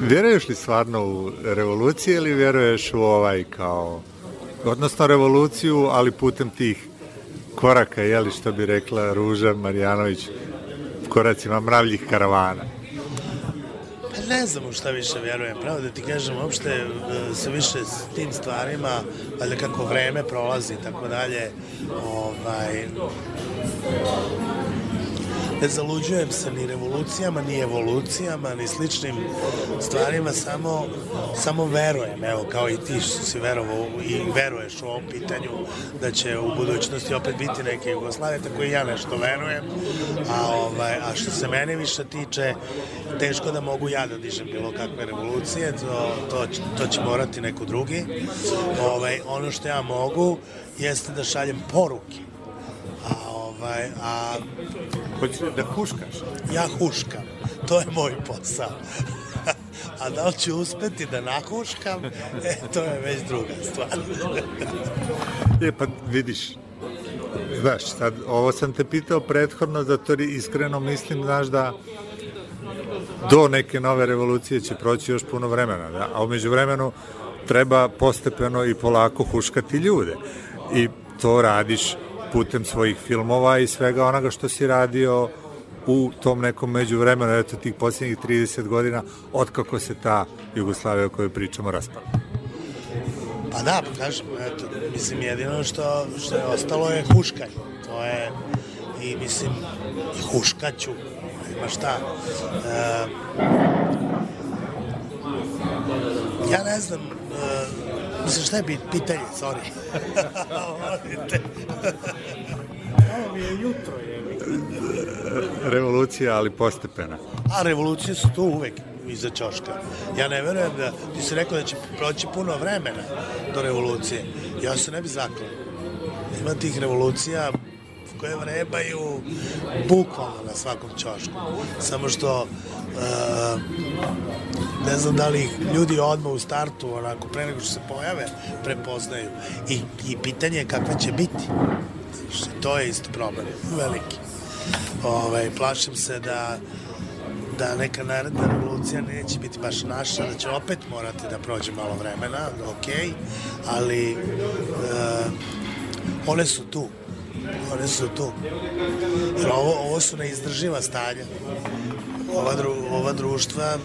Vjeruješ li stvarno u revoluciju ili vjeruješ u ovaj kao odnosno revoluciju, ali putem tih koraka, jeli što bi rekla Ruža Marjanović, koracima mravljih karavana?
Pa ne znam šta više vjerujem, pravo da ti kažem, uopšte e, se više s tim stvarima, valjda kako vreme prolazi i tako dalje, ovaj, ne zaluđujem se ni revolucijama, ni evolucijama, ni sličnim stvarima, samo, samo verujem, evo, kao i ti što si verovao i veruješ u ovom pitanju da će u budućnosti opet biti neke Jugoslavije, tako i ja nešto verujem, a, ovaj, a što se mene više tiče, teško da mogu ja da dižem bilo kakve revolucije, to, to, to će morati neko drugi. Ovaj, ono što ja mogu jeste da šaljem poruke. A, ovaj, a
Hoćeš da huškaš?
ja huškam. To je moj posao. A da li ću uspeti da nahuškam, e, to je već druga stvar.
E, pa vidiš, znaš, sad, ovo sam te pitao prethodno, zato iskreno mislim, znaš, da do neke nove revolucije će proći još puno vremena, da? a umeđu vremenu treba postepeno i polako huškati ljude. I to radiš putem svojih filmova i svega onoga što si radio u tom nekom međuvremenu, eto tih posljednjih 30 godina, otkako se ta Jugoslavija o kojoj pričamo raspala.
Pa da, pa kažem, eto, mislim, jedino što, što je ostalo je huškanje. To je, i mislim, i huškaću, ima šta. E, ja ne znam, e, mislim, šta je bit- pitanje, sorry. Volite. Ovo mi je jutro, je.
Revolucija, ali postepena.
A revolucije su tu uvek iza ćoška. Ja ne verujem da, ti si rekao da će proći puno vremena do revolucije. Ja se ne bi zaklao. Ima tih revolucija koje vrebaju bukvalno na svakom ćošku. Samo što ne znam da li ljudi odmah u startu, onako, pre nego što se pojave, prepoznaju. I, i pitanje je kakve će biti. Što to je isto problem, veliki. Ovaj, plašim se da da neka naredna revolucija neće biti baš naša, da će opet morati da prođe malo vremena, ok, ali e, one su tu. One su tu. Jer ovo, ovo su neizdrživa stanja. Ova, dru, ova društva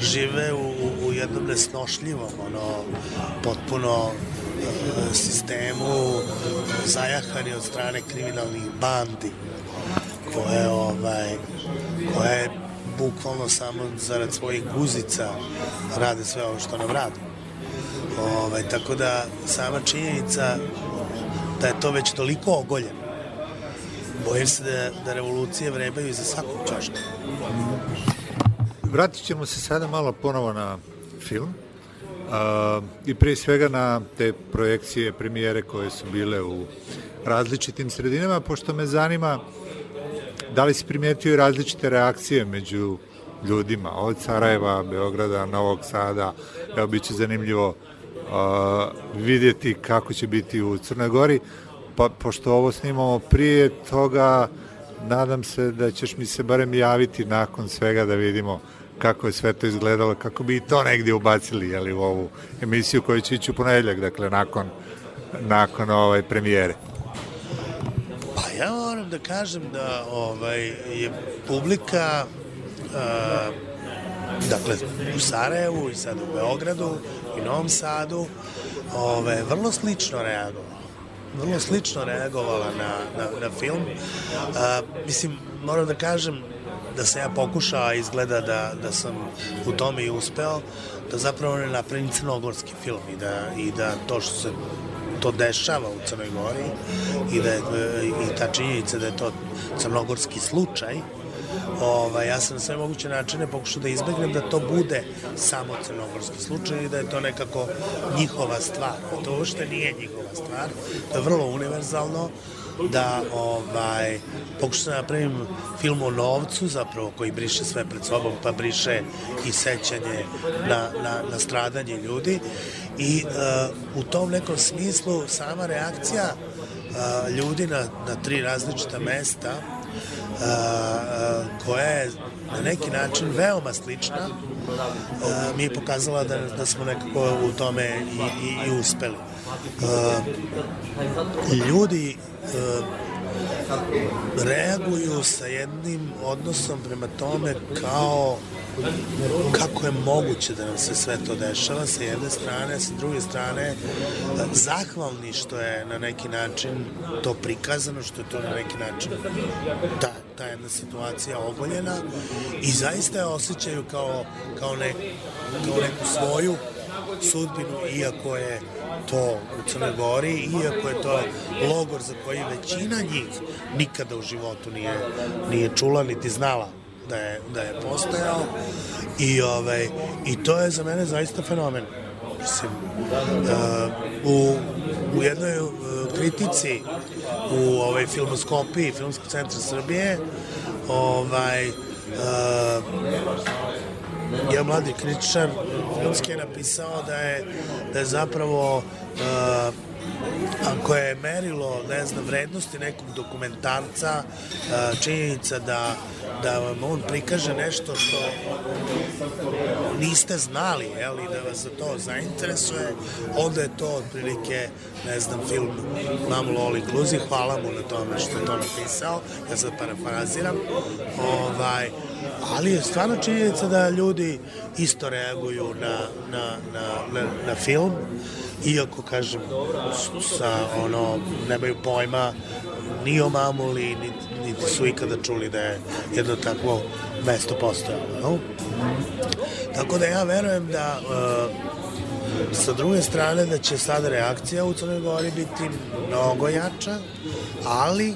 žive u, u, jednom nesnošljivom, ono, potpuno e, sistemu zajahani od strane kriminalnih bandi koje ovaj koje bukvalno samo zarad svojih guzica rade sve ovo što nam rade. Ovaj, tako da sama činjenica da je to već toliko ogoljeno bojim se da, da revolucije vrebaju iza svakog čoška.
Vratit ćemo se sada malo ponovo na film a, i prije svega na te projekcije, premijere koje su bile u različitim sredinama, pošto me zanima da li si primetio i različite reakcije među ljudima od Sarajeva, Beograda, Novog Sada. Evo, bit će zanimljivo a, vidjeti kako će biti u Crnoj Gori, pa pošto ovo snimamo prije toga, nadam se da ćeš mi se barem javiti nakon svega da vidimo kako je sve to izgledalo, kako bi i to negdje ubacili jeli, u ovu emisiju koju će ići u ponedjeljak, dakle nakon, nakon ovaj, premijere.
Pa ja moram da kažem da ovaj, je publika uh, dakle u Sarajevu i sad u Beogradu i Novom Sadu ovaj, vrlo slično reagovala vrlo slično reagovala na, na, na film. A, mislim, moram da kažem da sam ja pokušao, a izgleda da, da sam u tome i uspeo, da zapravo ne napravim crnogorski film i da, i da to što se to dešava u Crnoj Gori i da je, i ta činjenica da je to crnogorski slučaj ovaj, ja sam na sve moguće načine pokušao da izbegnem da to bude samo crnogorski slučaj i da je to nekako njihova stvar. To uopšte nije njihova stvar, to je vrlo univerzalno da ovaj, pokušao da napravim film o novcu zapravo koji briše sve pred sobom pa briše i sećanje na, na, na stradanje ljudi i uh, u tom nekom smislu sama reakcija uh, ljudi na, na tri različita mesta koja je na neki način veoma slična mi je pokazala da, da smo nekako u tome i, i, i uspeli. Ljudi reaguju sa jednim odnosom prema tome kao kako je moguće da nam se sve to dešava sa jedne strane, sa druge strane zahvalni što je na neki način to prikazano, što je to na neki način da, ta jedna situacija ogoljena i zaista je osjećaju kao, kao, ne, kao neku svoju sudbinu, iako je to u Crnoj Gori, iako je to logor za koji većina njih nikada u životu nije, nije čula niti znala da je, da je postojao i, ovaj, i to je za mene zaista fenomen. Mislim, uh, u, u jednoj uh, kritici u ovaj filmoskopiji Filmskog centra Srbije ovaj uh, jedan mladi kritičar filmski je napisao da je, da je zapravo uh, ako je merilo, ne znam, vrednosti nekog dokumentarca, činjenica da, da vam on prikaže nešto što niste znali, jel, i da vas za to zainteresuje, onda je to otprilike, ne znam, film Mamu Loli Kluzi, hvala mu na tome što je to napisao, ja sad parafraziram, ovaj, ali je stvarno činjenica da ljudi isto reaguju na, na, na, na, na film, iako kažem sa ono nemaju pojma ni o mamuli niti, niti su ikada čuli da je jedno takvo mesto postojalo no? tako da ja verujem da uh, sa druge strane da će sada reakcija u Crnoj Gori biti mnogo jača ali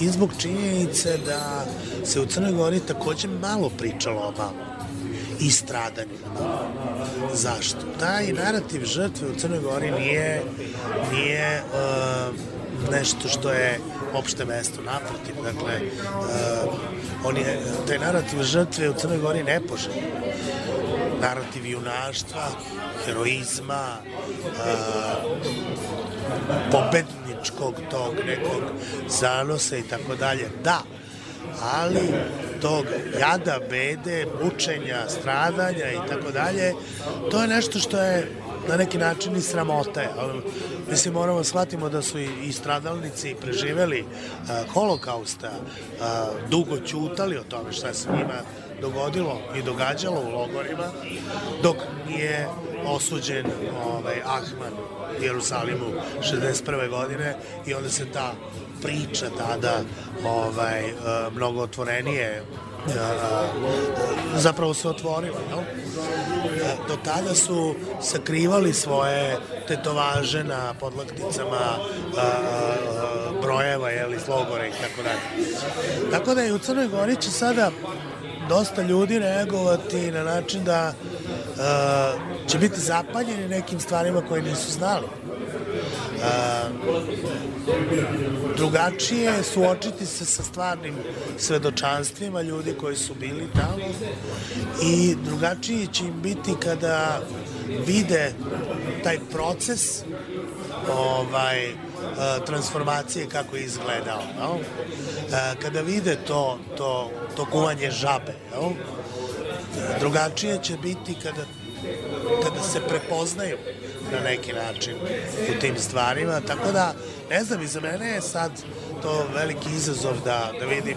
i zbog činjenice da se u Crnoj Gori takođe malo pričalo o mamu i stradanjima. Zašto? Taj narativ žrtve u Crnoj Gori nije, nije uh, nešto što je opšte mesto, naprotiv. Dakle, uh, on je, taj narativ žrtve u Crnoj Gori nepoželj. Narativ junaštva, heroizma, uh, pobedničkog tog nekog zanosa i tako dalje. Da, ali tog jada, bede, mučenja, stradanja i tako dalje, to je nešto što je na neki način i sramote. Mislim, moramo da shvatimo da su i, stradalnici preživeli holokausta, dugo ćutali o tome šta se njima dogodilo i događalo u logorima, dok nije osuđen ovaj, Ahman u Jerusalimu 61. godine i onda se ta priča tada ovaj, e, mnogo otvorenije e, zapravo se otvorila. No? Do tada su sakrivali svoje tetovaže na podlakticama brojeva ili logora i tako dalje. Tako da je u Crnoj Gori će sada dosta ljudi reagovati na način da uh, će biti zapanjeni nekim stvarima koje nisu znali. Drugačije suočiti se sa stvarnim svedočanstvima ljudi koji su bili tamo i drugačije će im biti kada vide taj proces ovaj transformacije kako je izgledao no? kada vide to, to, to kuvanje žabe no? drugačije će biti kada kada se prepoznaju na neki način u tim stvarima, tako da ne znam, i za mene je sad to veliki izazov da, da vidim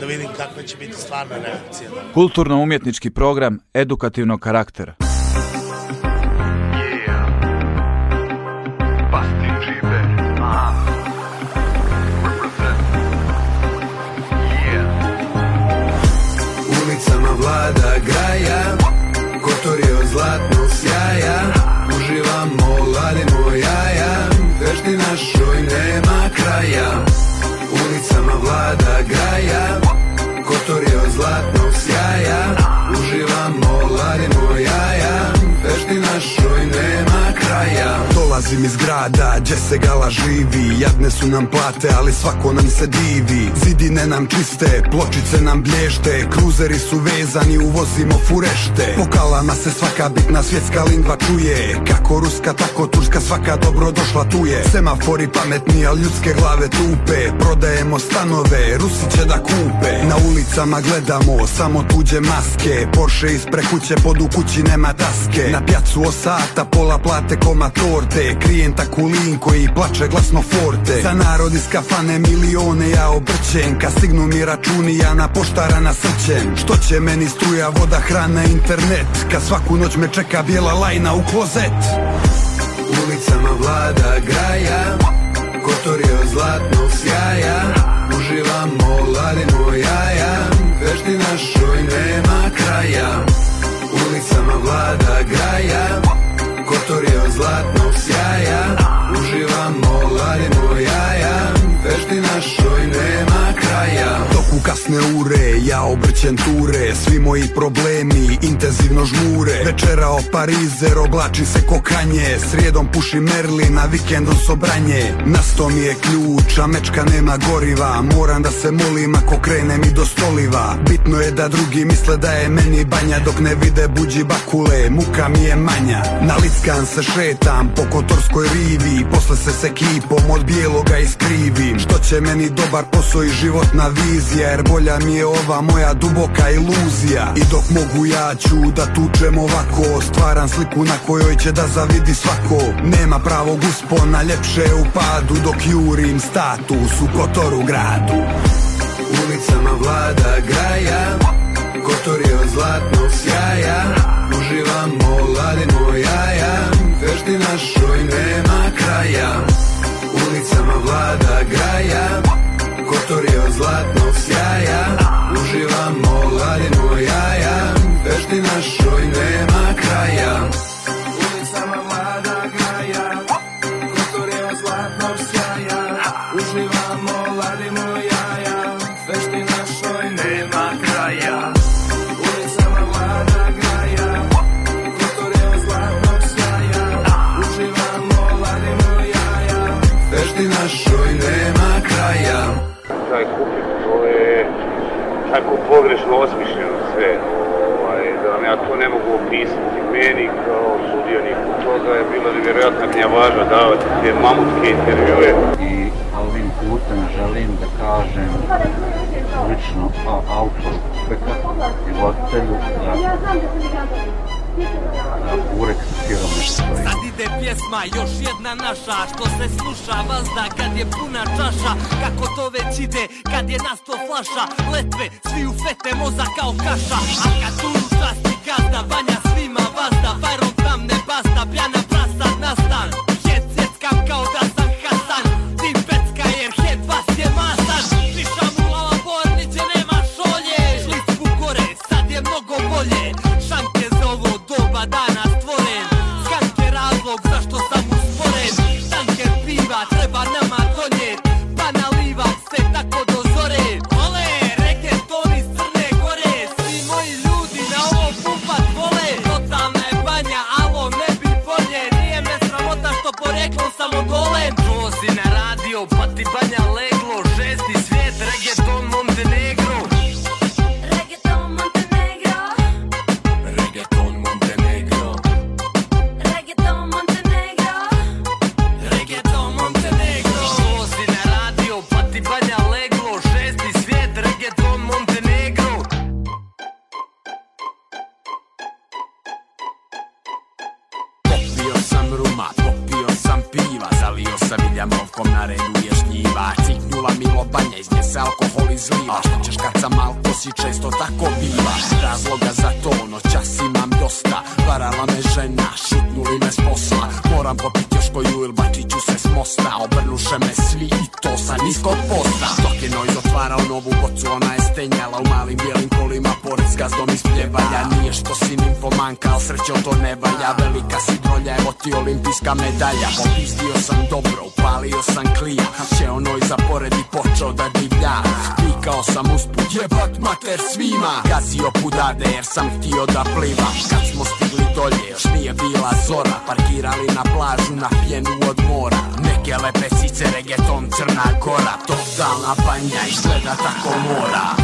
da vidim kakva će biti stvarna reakcija.
Kulturno-umjetnički program edukativnog karaktera.
Kotorio zlatnog sjaja Uživamo, ladimo jaja Vešti našoj nema kraja. Ulicama vlada graja Kotorio zlatnog sjaja Uživamo, ladimo jaja Vešti našoj nema kraja
Dolazim iz grada, gdje se gala živi. Jadne su nam plate, ali svako nam se divi. Zidine nam čiste, pločice nam blješte. Kruzeri su vezani, uvozimo furešte. Po kalama se svaka bitna svjetska lingva čuje. Kako ruska, tako turska, svaka dobro došla tu je. Semafori pametni, al ljudske glave tupe. Prodajemo stanove, Rusi će da kupe. Na ulicama gledamo samo tuđe maske. Porsche ispre kuće, pod u kući nema daske Na pjacu osata, pola plate koma torte Klijenta kulin koji plače glasno forte. Za narod iz kafane milione ja obrćem Kad stignu mi računi ja na poštara nasrćem Što će meni struja, voda, hrana, internet? Kad svaku noć me čeka bijela lajna u klozet.
Ulicama vlada graja Kotorio zlatnog sjaja.
Uživamo, ladimo jaja Vešti našoj nema kraja. Ulicama vlada graja Kotor je od zlatnog sjaja. Uživamo, ladimo jaja. Vešti našoj nema kraja Dok u kasne ure, ja obrćem ture Svi moji problemi intenzivno žmure. Večerao parizer, oblači se kokanje Srijedom puši Merlin, a vikendom sobranje Nasto mi je ključ, a mečka nema goriva. Moram da se molim ako krene mi do stoliva. Bitno je da drugi misle da je meni banja Dok ne vide buđi bakule, muka mi je manja. Na lickan se šetam po kotorskoj rivi Posle se s ekipom od bijeloga iskrivim. Što će meni dobar posao i životna vizija Jer bolja mi je ova moja duboka iluzija. I dok mogu ja ću da tučem ovako Stvaram sliku na kojoj će da zavidi svako. Nema pravog uspona, ljepše je u padu Dok jurim status u Kotoru gradu. Ulicama vlada graja Kotor je od zlatnog sjaja. Uživamo, ladimo jaja Vešti našoj nema kraja. Ulicama vlada graja Kotor je od zlatnog sjaja Uživamo, ladimo jaja Vešti našoj nema kraja
pogrešno osmišljeno sve. Ovaj, da vam ja to ne mogu opisati. Meni kao sudioniku toga je bilo nevjerojatna gnjavaža davati te mamutske intervjue.
I ovim putem želim da kažem lično autoru i voditelju da, da burek sa sirom ne stoji.
Sad ide pjesma, još jedna naša Što se sluša vazda kad je puna čaša. Kako to već ide kad je nasto flaša Letve, svi u fete, moza kao kaša. A kad tu časti gazda, vanja svima vazda Fajrom tam ne basta, pjana prasa nastan Jet sjeckam kao da
olimpijska medalja. Popizdio sam dobro, upalio sam klija. Će onoj za pored i počeo da divlja. Vikao sam usput, jebat mater svima. Gazio pudade jer sam htio da plivam Kad smo stigli dolje, još nije bila zora. Parkirali na plažu na pjenu od mora. Neke lepe sice, reggaeton, Crna Gora. Totalna banja, izgleda tako mora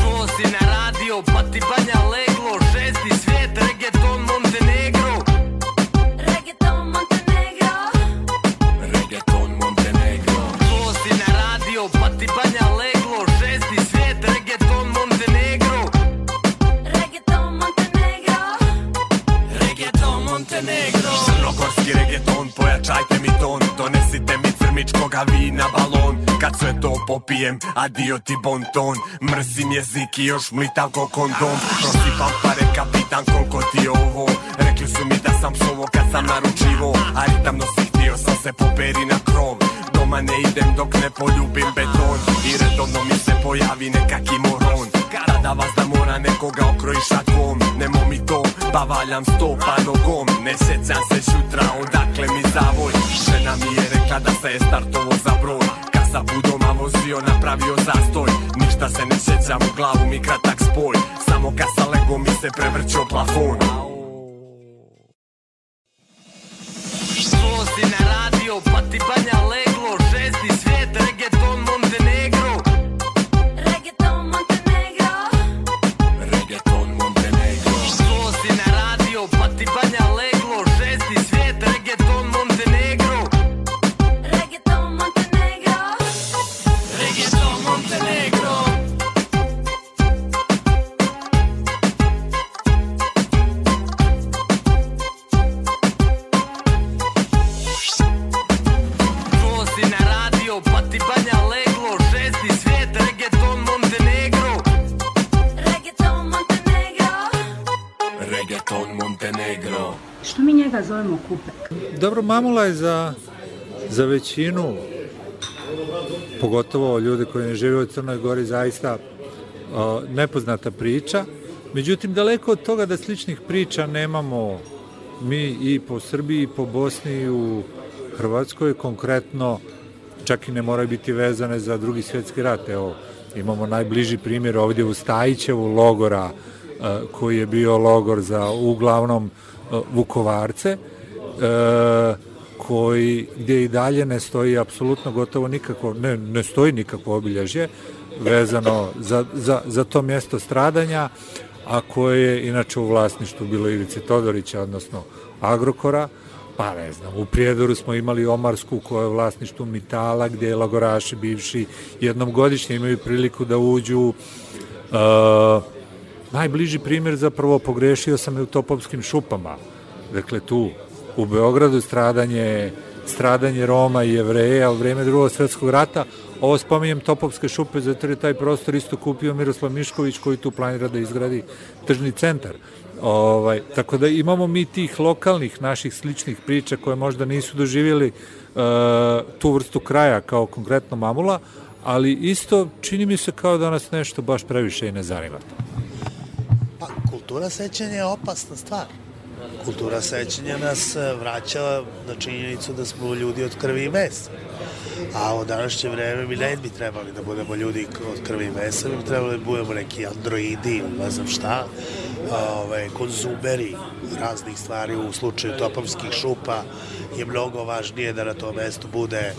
popijem, adio ti bon ton. Mrsim jezik i još mlitav ko kondom. Prosipam pare kapitan koliko ti ovo? Rekli su mi da sam psovo kad sam naručivo. A ritam nosi htio sam se poperi na krov. Doma
ne idem dok ne poljubim beton. I redovno mi se pojavi nekaki moron Kada vas da mora nekoga okroji šakom Nemo mi to, pa valjam sto pa nogom. Ne sjećam se šutra, odakle mi zavoj. Žena mi je rekla da se je startovo za broj. Kad sa budoma vozio, napravio zastoj. Ništa se ne sjećam, u glavu mi kratak spoj. Samo kad sa legom mi se prevrćo plafon.
Čuo si na radio, pa ti banja
Što mi njega zovemo kupek?
Dobro, mamula je za, za većinu, pogotovo ljude koji ne žive u Crnoj Gori, zaista o, nepoznata priča. Međutim, daleko od toga da sličnih priča nemamo mi i po Srbiji i po Bosni i u Hrvatskoj, konkretno čak i ne moraju biti vezane za drugi svjetski rat. Evo, imamo najbliži primjer ovdje u Stajićevu logora, koji je bio logor za uglavnom Vukovarce, e, koji, gdje i dalje ne stoji apsolutno gotovo nikako, ne, ne stoji nikakvo obilježje vezano za, za, za to mjesto stradanja, a koje je inače u vlasništvu bilo Ivice Todorića, odnosno Agrokora, pa ne znam, u Prijedoru smo imali Omarsku koja je u vlasništvu Mitala, gdje je lagoraši bivši jednom godišnje imaju priliku da uđu uh, najbliži primjer zapravo pogrešio sam u Topovskim šupama. Dakle, tu u Beogradu stradanje, stradanje Roma i Jevreja u vreme drugog svetskog rata. Ovo spominjem Topovske šupe, zato je taj prostor isto kupio Miroslav Mišković koji tu planira da izgradi tržni centar. Ovaj, tako da imamo mi tih lokalnih naših sličnih priča koje možda nisu doživjeli uh, tu vrstu kraja kao konkretno mamula, ali isto čini mi se kao da nas nešto baš previše i ne zanima.
Kultura sećanja je opasna stvar. Kultura sećanja nas e, vraća na činjenicu da smo ljudi od krvi i mesa. A u današnje vreme mi ne bi trebali da budemo ljudi od krvi i mesa, mi bi trebali da budemo neki androidi ne znam šta, ove, konzumeri raznih stvari u slučaju topovskih šupa je mnogo važnije da na tom mestu bude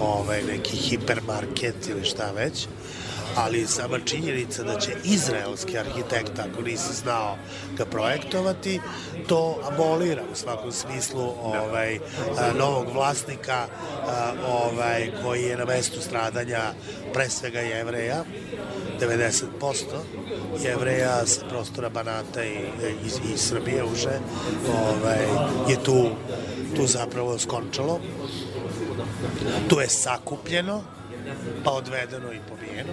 ovaj, neki hipermarket ili šta već ali sama činjenica da će izraelski arhitekt, ako nisi znao ga projektovati, to abolira u svakom smislu ovaj, novog vlasnika ovaj, koji je na mestu stradanja pre svega jevreja, 90% jevreja sa prostora Banata i, i, i Srbije uže ovaj, je tu, tu zapravo skončalo. Tu je sakupljeno, pa odvedeno i pobijeno.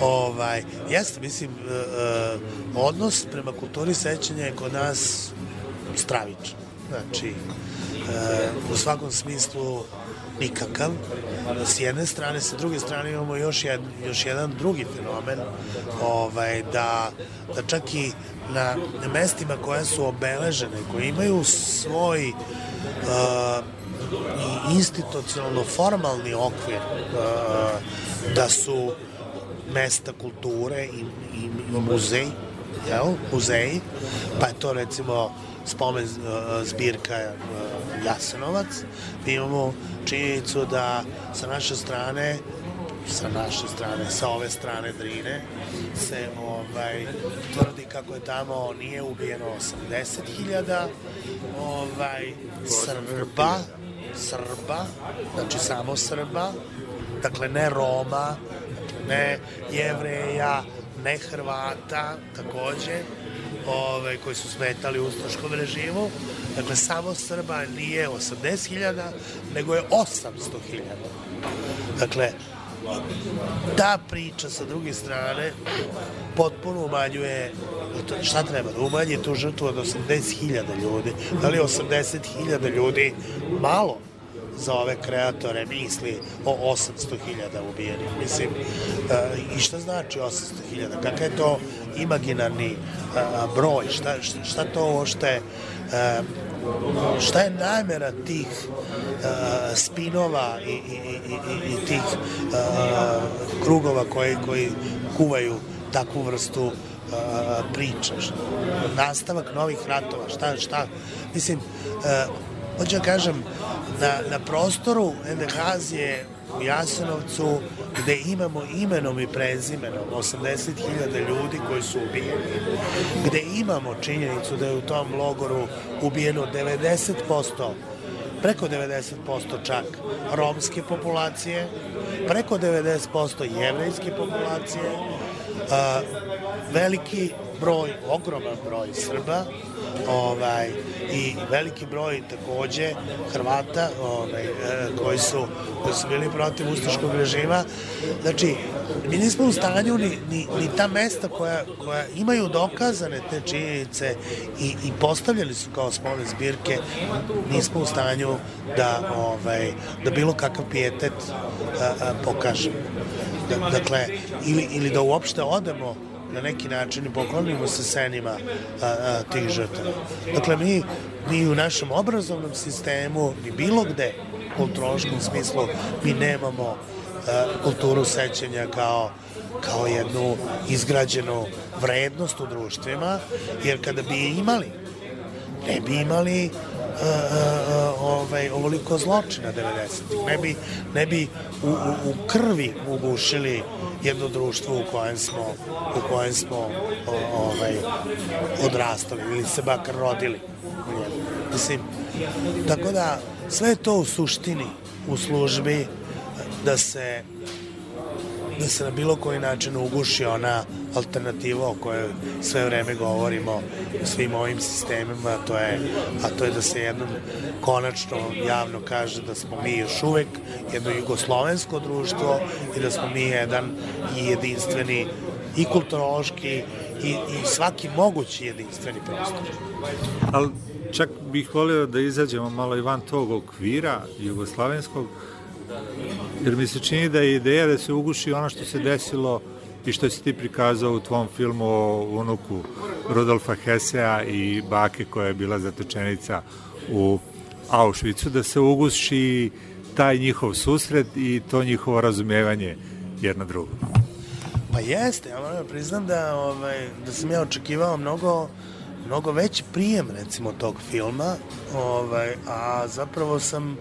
Ovaj, jeste, mislim, e, e, odnos prema kulturi sećanja je kod nas stravičan. Znači, e, u svakom smislu nikakav. S jedne strane, sa druge strane imamo još, jed, još jedan drugi fenomen, ovaj, da, da čak i na, mestima koja su obeležene, koje imaju svoj uh, institucionalno formalni okvir uh, da su mesta kulture i, i, i muzej, jel? muzeji, pa je to recimo spomen uh, zbirka uh, Jasenovac. Mi imamo činjenicu da sa naše strane sa naše strane, sa ove strane Drine, se ovaj, tvrdi kako je tamo nije ubijeno 80.000 ovaj, Srba, Srba, znači samo Srba, dakle ne Roma, ne Jevreja, ne Hrvata, takođe, ovaj, koji su smetali u ustaškom režimu. Dakle, samo Srba nije 80.000, nego je 800.000. Dakle, ta priča sa druge strane potpuno umanjuje šta treba da umanji tu žrtvu od 80.000 ljudi da li 80.000 ljudi malo za ove kreatore misli o 800.000 ubijenih. Mislim, e, i šta znači 800.000? Kakav je to imaginarni a, broj? Šta, šta, to uopšte e, šta je namera tih uh, spinova i, i, i, i, tih uh, krugova koji, koji kuvaju takvu vrstu uh, priča, nastavak novih ratova, šta, šta, mislim, hoću da kažem, na, na prostoru NDH je u Jasenovcu gde imamo imenom i prezimenom 80.000 ljudi koji su ubijeni, gde imamo činjenicu da je u tom logoru ubijeno 90% preko 90% čak romske populacije, preko 90% jevrejske populacije, a, veliki broj, ogroman broj Srba, ovaj, i veliki broj takođe Hrvata ovaj, e, koji, su, koji su bili protiv ustaškog režima. Znači, mi nismo u stanju ni, ni, ni ta mesta koja, koja imaju dokazane te činjenice i, i postavljali su kao spolne zbirke, nismo u stanju da, ovaj, da bilo kakav pijetet a, a, pokažemo. Da, dakle, ili, ili da uopšte odemo na neki način i poklonimo se senima a, a, tih žrtava. Dakle, mi, mi u našem obrazovnom sistemu, ni bilo gde, kulturološkom smislu, mi nemamo a, kulturu sećanja kao kao jednu izgrađenu vrednost u društvima, jer kada bi je imali, ne bi imali uh, uh, ovaj, ovoliko zločina 90. Ne bi, ne bi u, u, u krvi ugušili jedno društvo u kojem smo, u kojem smo ovaj, odrastali ili se bakar rodili. Mislim, tako da sve to u suštini u službi da se da se na bilo koji način uguši ona alternativa o kojoj sve vreme govorimo u svim ovim sistemima, a to je, a to je da se jednom konačno javno kaže da smo mi još uvek jedno jugoslovensko društvo i da smo mi jedan i jedinstveni i kulturološki i, i svaki mogući jedinstveni prostor.
Ali čak bih volio da izađemo malo i van tog okvira jugoslavenskog, jer mi se čini da je ideja da se uguši ono što se desilo i što si ti prikazao u tvom filmu o unuku Rudolfa Hesea i bake koja je bila zatečenica u Auschwitzu, da se uguši taj njihov susret i to njihovo razumevanje jedna druga.
Pa jeste, ja moram da priznam da, ovaj, da sam ja očekivao mnogo mnogo veći prijem recimo tog filma ovaj, a zapravo sam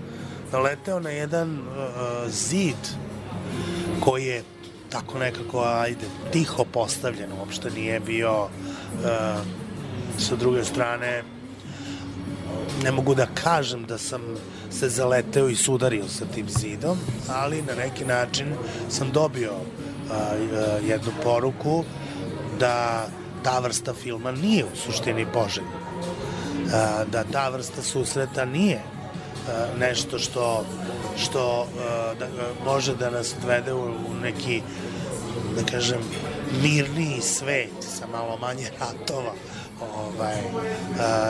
naleteo na jedan uh, zid koji je tako nekako, ajde, tiho postavljen, uopšte nije bio uh, sa druge strane ne mogu da kažem da sam se zaleteo i sudario sa tim zidom, ali na neki način sam dobio uh, uh, jednu poruku da ta vrsta filma nije u suštini poželjna. Uh, da ta vrsta susreta nije nešto što što uh, da, može da nas odvede u, u neki da kažem mirniji svet sa malo manje ratova ovaj,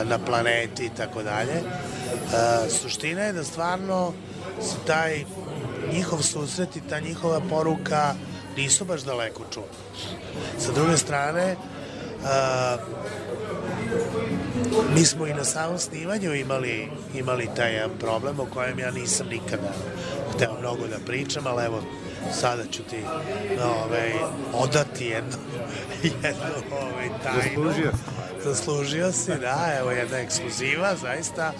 na planeti i tako dalje. Suština je da stvarno se taj njihov susret i ta njihova poruka nisu baš daleko čuli. Sa druge strane, mi smo i na samom snimanju imali, imali taj jedan problem o kojem ja nisam nikada hteo mnogo da pričam, ali evo sada ću ti ovaj, odati jednu, jednu ovaj, tajnu.
Zaslužio
Zaslužio si, da, evo jedna ekskluziva, zaista.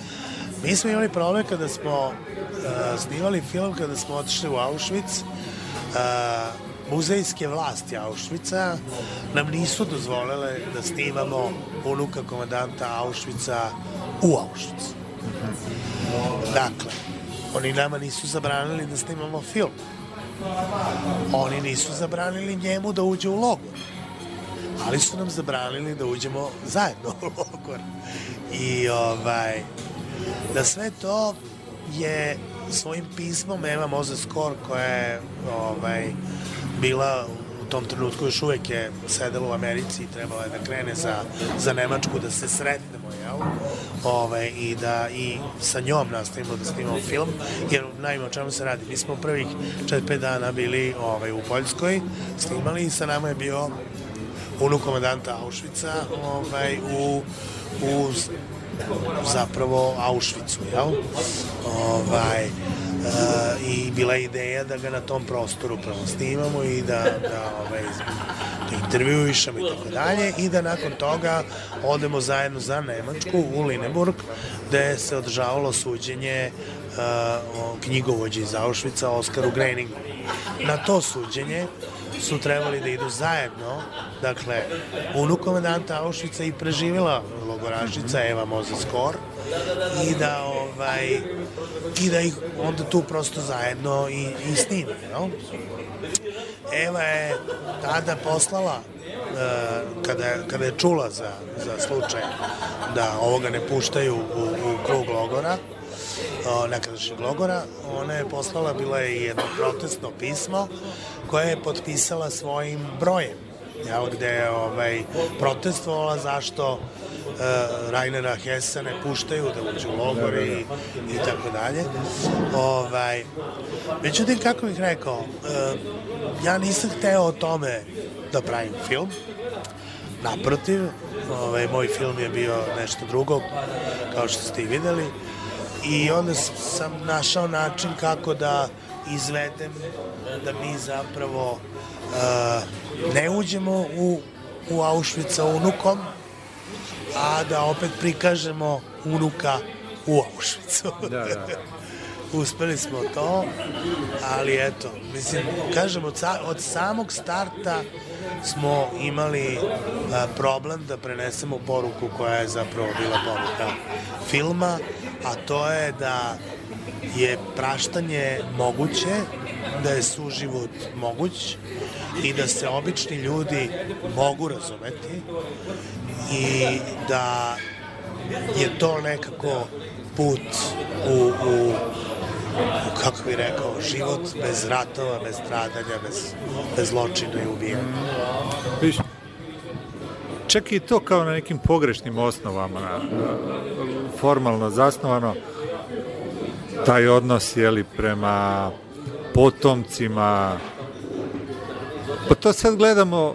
Mi smo imali problem kada smo uh, snimali film, kada smo otišli u Auschwitz, uh, muzejske vlasti Auschwitza nam nisu dozvolile da snimamo unuka komandanta Auschwitza u Auschwitz. Dakle, oni nama nisu zabranili da snimamo film. Oni nisu zabranili njemu da uđe u logor. Ali su nam zabranili da uđemo zajedno u logor. I ovaj, da sve to je svojim pismom Eva Moses Kor koja je ovaj, bila u tom trenutku još uvek je sedela u Americi i trebala je da krene za, za Nemačku da se sretnemo, jel? ovaj, i da i sa njom nastavimo da snimamo film, jer naime o čemu se radi. Mi smo prvih 4-5 dana bili ovaj, u Poljskoj, snimali i sa nama je bio unuk komandanta Auschwitza ovaj, u, u zapravo Auschwitzu, jel? Ovaj, e, I bila je ideja da ga na tom prostoru prvo snimamo i da, da, ovaj, da intervjuišemo i tako dalje i da nakon toga odemo zajedno za Nemačku u Lineburg gde se održavalo suđenje uh, knjigovođe iz Auschwitza Oskaru Greiningu. Na to suđenje su trebali da idu zajedno, dakle, unuk komandanta Auschwitza i preživjela logorašica Eva Mozes Kor i da ovaj i da ih onda tu prosto zajedno i, i snime, no? Eva je tada poslala uh, kada, kada je čula za, za slučaj da ovoga ne puštaju u, u krug logora, nekadašnjeg logora, ona je poslala, bila je jedno protestno pismo koje je potpisala svojim brojem ja, gde je ovaj, protestovala zašto uh, Rainera Hessa ne puštaju da uđe u logore i, i tako dalje. Ovaj, međutim, kako bih rekao, uh, ja nisam hteo o tome da pravim film, naprotiv, ovaj, moj film je bio nešto drugo, kao što ste i videli, i onda sam našao način kako da izvedem da mi zapravo uh, ne uđemo u, u Auschwitza unukom, a da opet prikažemo unuka u Auschwitzu.
Da, da.
Uspeli smo to, ali eto, mislim, kažem, od, sa, od samog starta smo imali a, problem da prenesemo poruku koja je zapravo bila poruka filma, a to je da je praštanje moguće, da je suživot moguć i da se obični ljudi mogu razumeti i da je to nekako put u, u kako bih rekao, život bez ratova, bez stradanja, bez, bez zločina i ubijanja.
Viš, čak i to kao na nekim pogrešnim osnovama, na, formalno zasnovano, taj odnos jeli, prema potomcima. Pa to sad gledamo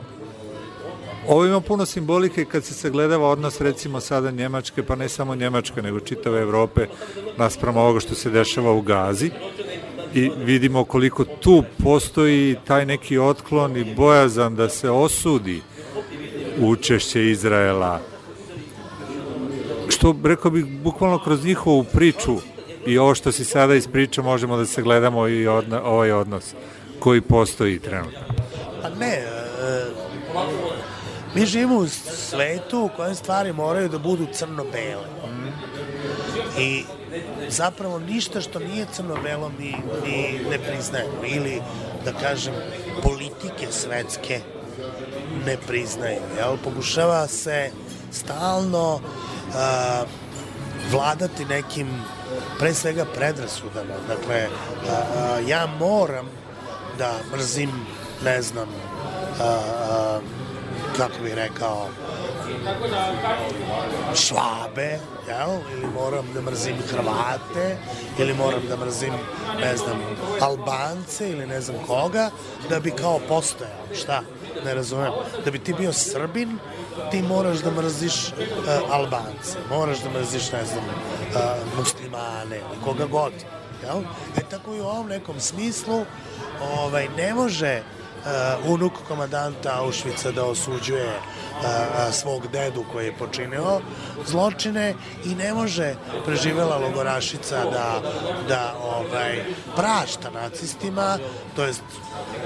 Ovo ima puno simbolike kad se sagledava odnos recimo sada Njemačke, pa ne samo Njemačke, nego čitave Evrope naspramo ovoga što se dešava u Gazi i vidimo koliko tu postoji taj neki otklon i bojazan da se osudi učešće Izraela što rekao bih bukvalno kroz njihovu priču i ovo što si sada ispričao možemo da se gledamo i odno, ovaj odnos koji postoji trenutno.
Pa ne, e, mi živimo u svetu u kojem stvari moraju da budu crno-bele. I zapravo ništa što nije crno-belo mi, mi ne priznajemo. Ili, da kažem, politike svetske ne priznaju. Jel? Pokušava se stalno uh, vladati nekim pre svega predrasudama. Dakle, uh, ja moram da mrzim, ne znam, uh, kako bih rekao, švabe, jel? ili moram da mrzim Hrvate, ili moram da mrzim, ne znam, Albance ili ne znam koga, da bi kao postojao, šta? Ne razumem. Da bi ti bio Srbin, ti moraš da mrziš uh, Albance, moraš da mrziš, ne znam, uh, muslimane, koga god. Jel? E tako i u ovom nekom smislu ovaj, ne može unuk komandanta Auschwitza da osuđuje uh, svog dedu koji je počinio zločine i ne može preživela logorašica da, da ovaj, prašta nacistima, to jest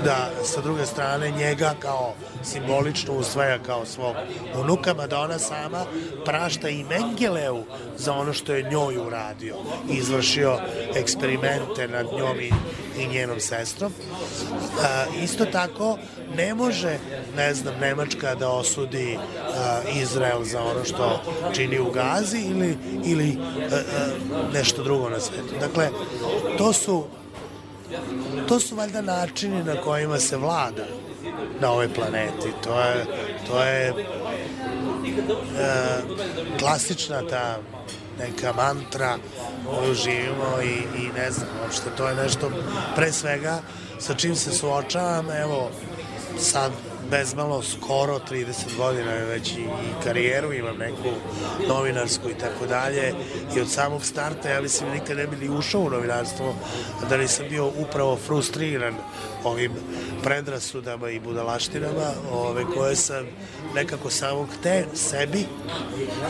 da sa druge strane njega kao simbolično usvaja kao svog unuka, mada ona sama prašta i Mengeleu za ono što je njoj uradio i izvršio eksperimente nad njom i, i njenom sestrom. Uh, isto tako ne može, ne znam, Nemačka da osudi uh, Izrael za ono što čini u Gazi ili, ili uh, uh, nešto drugo na svetu. Dakle, to su to su valjda načini na kojima se vlada na ovoj planeti. To je, to je e, klasična ta neka mantra koju živimo i, i ne znam, uopšte to je nešto pre svega sa čim se suočavam, evo sad bezmalo skoro 30 godina već i, i karijeru, imam neku novinarsku i tako dalje i od samog starta ja mislim nikad ne bi ni ušao u novinarstvo da nisam bio upravo frustriran ovim predrasudama i budalaštinama ove, koje sam nekako samog te sebi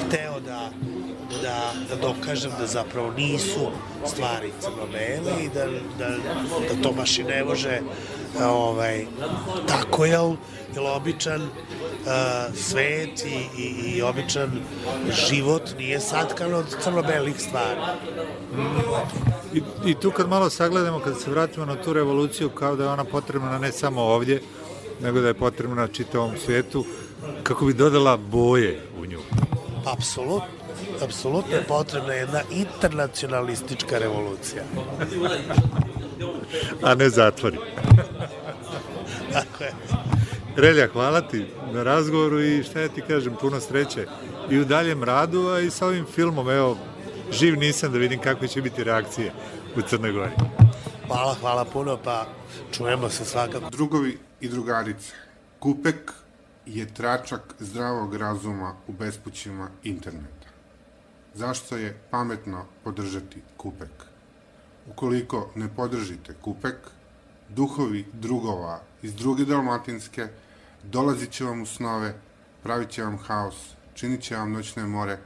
hteo da da, da dokažem da zapravo nisu stvari crno-bele i da, da, da to baš i ne može ovaj, tako, jel, jel običan uh, svet i, i, i običan život nije satkan od crno-belih stvari.
I, I tu kad malo sagledamo, kad se vratimo na tu revoluciju, kao da je ona potrebna ne samo ovdje, nego da je potrebna na čitavom svijetu, kako bi dodala boje u nju.
Apsolutno apsolutno je potrebna jedna internacionalistička revolucija.
A ne zatvori.
Tako je.
Relja, hvala ti na razgovoru i šta ja ti kažem, puno sreće i u daljem radu, a i sa ovim filmom, evo, živ nisam da vidim kakve će biti reakcije u Crnoj Gori.
Hvala, hvala puno, pa čujemo se svakako.
Drugovi i drugarice, Kupek je tračak zdravog razuma u bespućima interneta. Zašto je pametno podržati Kupek? Ukoliko ne podržite Kupek, duhovi drugova iz druge dalmatinske dolazit će vam u snove, pravit će vam haos, činit će vam noćne more,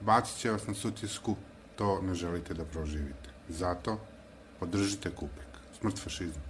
bacit će vas na sutisku, to ne želite da proživite. Zato podržite Kupek. Smrt fašizmu.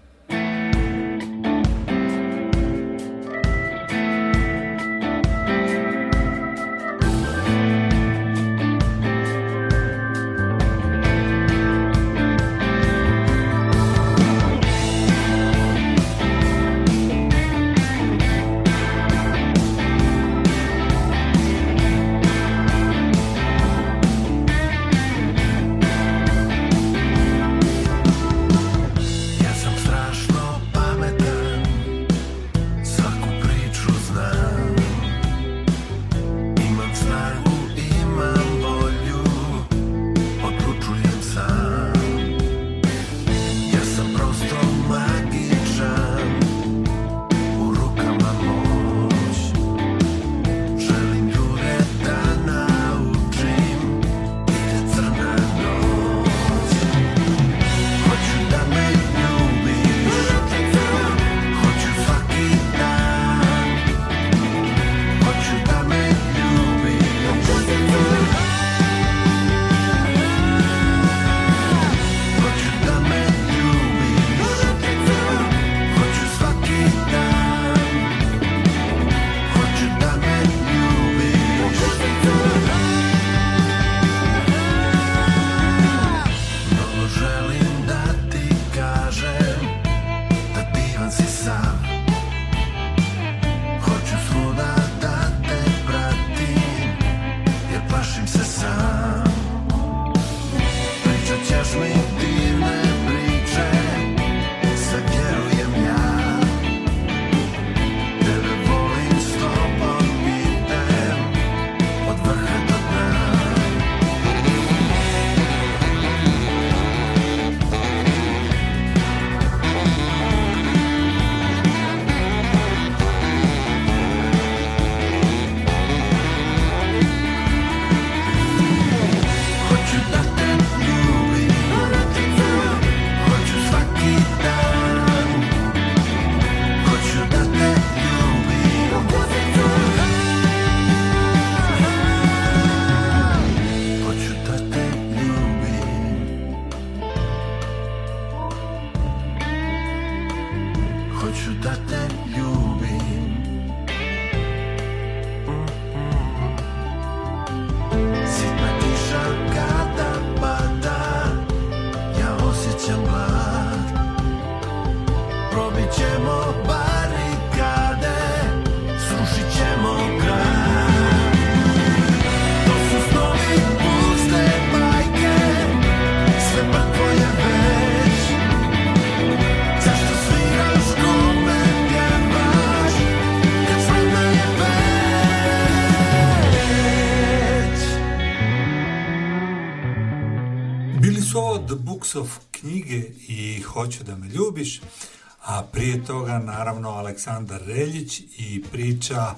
Toga naravno Aleksandar Reljić i priča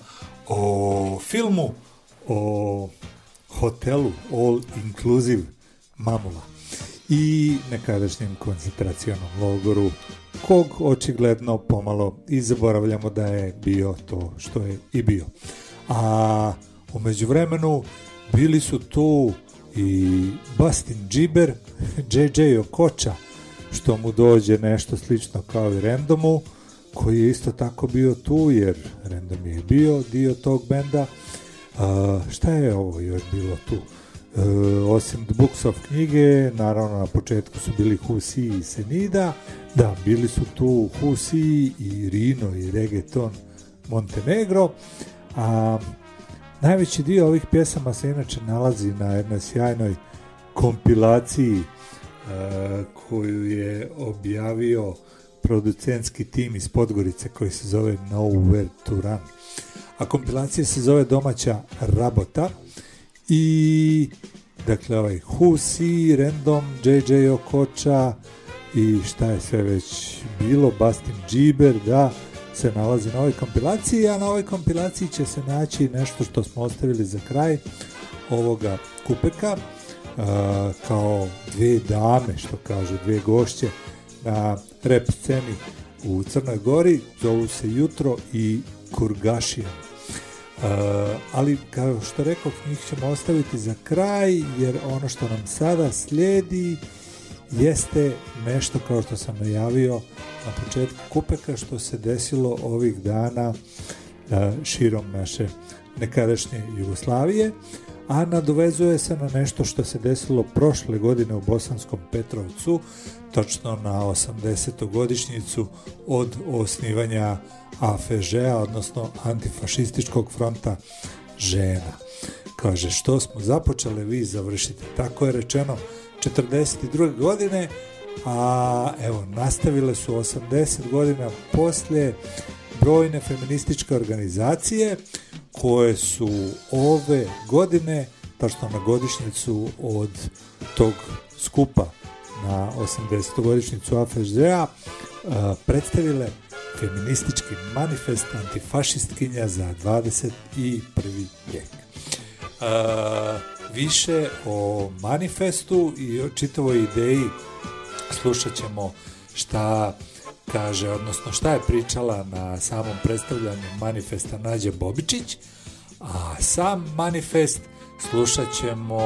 o filmu o hotelu All Inclusive Mamula i nekadašnjem koncentracionom logoru kog očigledno pomalo i zaboravljamo da je bio to što je i bio. A umeđu vremenu bili su tu i Bastin Džiber, JJ Okoča, što mu dođe nešto slično kao i Randomu, koji je isto tako bio tu, jer Random je bio dio tog benda. A, šta je ovo još bilo tu? E, osim The Books of knjige, naravno na početku su bili Husi i Senida, da, bili su tu Husi i Rino i Reggaeton Montenegro, a najveći dio ovih pjesama se inače nalazi na jednoj sjajnoj kompilaciji e, koju je objavio producentski tim iz Podgorice koji se zove Nowhere to Run. A kompilacija se zove Domaća rabota i dakle ovaj Husi, Random, JJ Okoča i šta je sve već bilo, Bastin Džiber, da, se nalazi na ovoj kompilaciji, a na ovoj kompilaciji će se naći nešto što smo ostavili za kraj ovoga kupeka, a, kao dve dame, što kaže, dve gošće na rep sceni u Crnoj Gori, zovu se Jutro i Kurgašijan. Uh, ali kao što rekao, njih ćemo ostaviti za kraj, jer ono što nam sada slijedi jeste nešto kao što sam najavio na početku kupeka što se desilo ovih dana uh, širom naše nekadašnje Jugoslavije, a nadovezuje se na nešto što se desilo prošle godine u Bosanskom Petrovcu, točno na 80. godišnjicu od osnivanja AFŽ-a, odnosno Antifašističkog fronta žena. Kaže, što smo započele, vi završite. Tako je rečeno 42. godine, a evo, nastavile su 80 godina poslije brojne feminističke organizacije koje su ove godine, tačno na godišnjicu od tog skupa na 80. godišnjicu AFŽ-a predstavile feministički manifest antifašistkinja za 21. vijek. Uh, više o manifestu i o čitavoj ideji slušat ćemo šta kaže, odnosno šta je pričala na samom predstavljanju manifesta Nađe Bobičić, a sam manifest slušat ćemo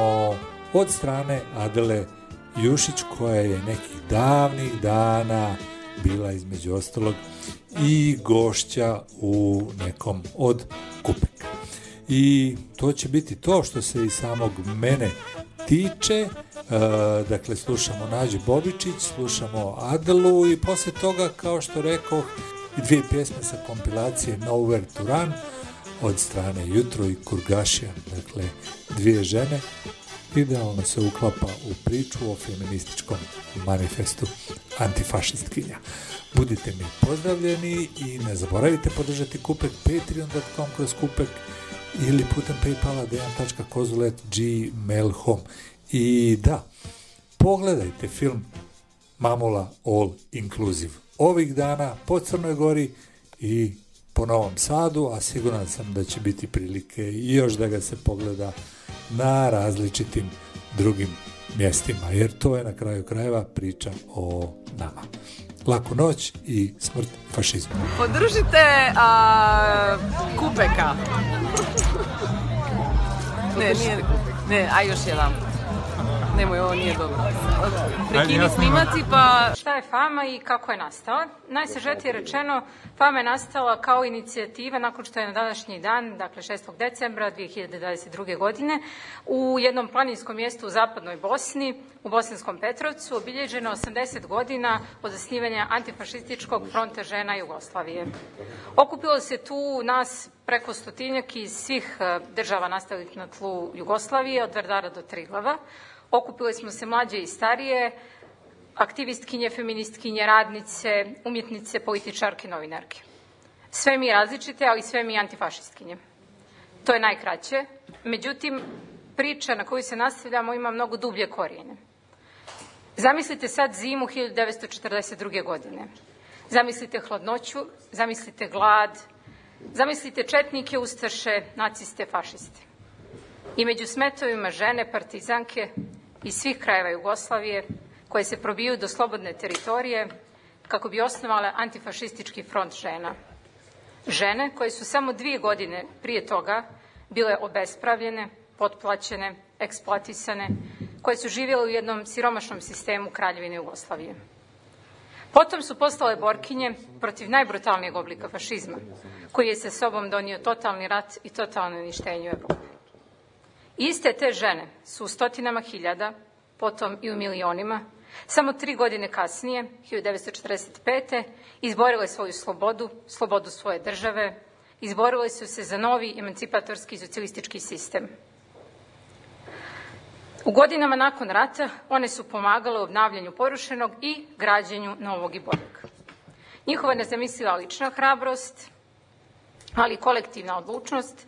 od strane Adele Jušić koja je nekih davnih dana bila između ostalog i gošća u nekom od kupeka. I to će biti to što se i samog mene tiče. E, dakle, slušamo Nađu Bobičić, slušamo Adelu i posle toga, kao što rekao, dvije pjesme sa kompilacije Nowhere to Run od strane Jutro i Kurgašija, dakle, dvije žene idealno se uklapa u priču o feminističkom manifestu antifašistkinja. Budite mi pozdravljeni i ne zaboravite podržati kupek patreon.com kroz kupek ili putem paypala dejan.kozulet.gmail.com i da, pogledajte film Mamula All Inclusive ovih dana po Crnoj Gori i po Novom Sadu, a siguran sam da će biti prilike i još da ga se pogleda na različitim drugim mjestima, jer to je na kraju krajeva priča o nama. Laku noć i smrt fašizmu.
Podržite a, kupeka. Ne, nije, ne, a još jedan. Nemoj, ovo nije dobro. Prekini snimati, pa...
Šta je FAMA i kako je nastala? Najsažetije rečeno, FAMA je nastala kao inicijativa nakon što je na današnji dan, dakle 6. decembra 2022. godine, u jednom planinskom mjestu u zapadnoj Bosni, u Bosanskom Petrovcu, obilježeno 80 godina od zasnivanja antifašističkog fronta žena Jugoslavije. Okupilo se tu nas preko stotinjak iz svih eh, država nastalih na tlu Jugoslavije, od Vardara do Triglava. Okupile smo se mlađe i starije, aktivistkinje, feministkinje, radnice, umjetnice, političarke, novinarke. Sve mi različite, ali sve mi antifašistkinje. To je najkraće. Međutim, priča na koju se nastavljamo ima mnogo dublje korijene. Zamislite sad zimu 1942. godine. Zamislite hladnoću, zamislite glad, zamislite četnike, ustaše, naciste, fašiste. I među smetovima žene, partizanke iz svih krajeva Jugoslavije, koje se probiju do slobodne teritorije kako bi osnovale antifašistički front žena. Žene koje su samo dvije godine prije toga bile obespravljene, potplaćene, eksploatisane, koje su živjele u jednom siromašnom sistemu Kraljevine Jugoslavije. Potom su postale borkinje protiv najbrutalnijeg oblika fašizma, koji je sa sobom donio totalni rat i totalno uništenje u Evropi. Iste te žene su u stotinama hiljada, potom i u milionima, samo tri godine kasnije, 1945. izborile svoju slobodu, slobodu svoje države, izborile su se za novi emancipatorski socijalistički sistem. U godinama nakon rata one su pomagale u obnavljanju porušenog i građenju novog i boljeg. Njihova nezamisliva lična hrabrost, ali i kolektivna odlučnost,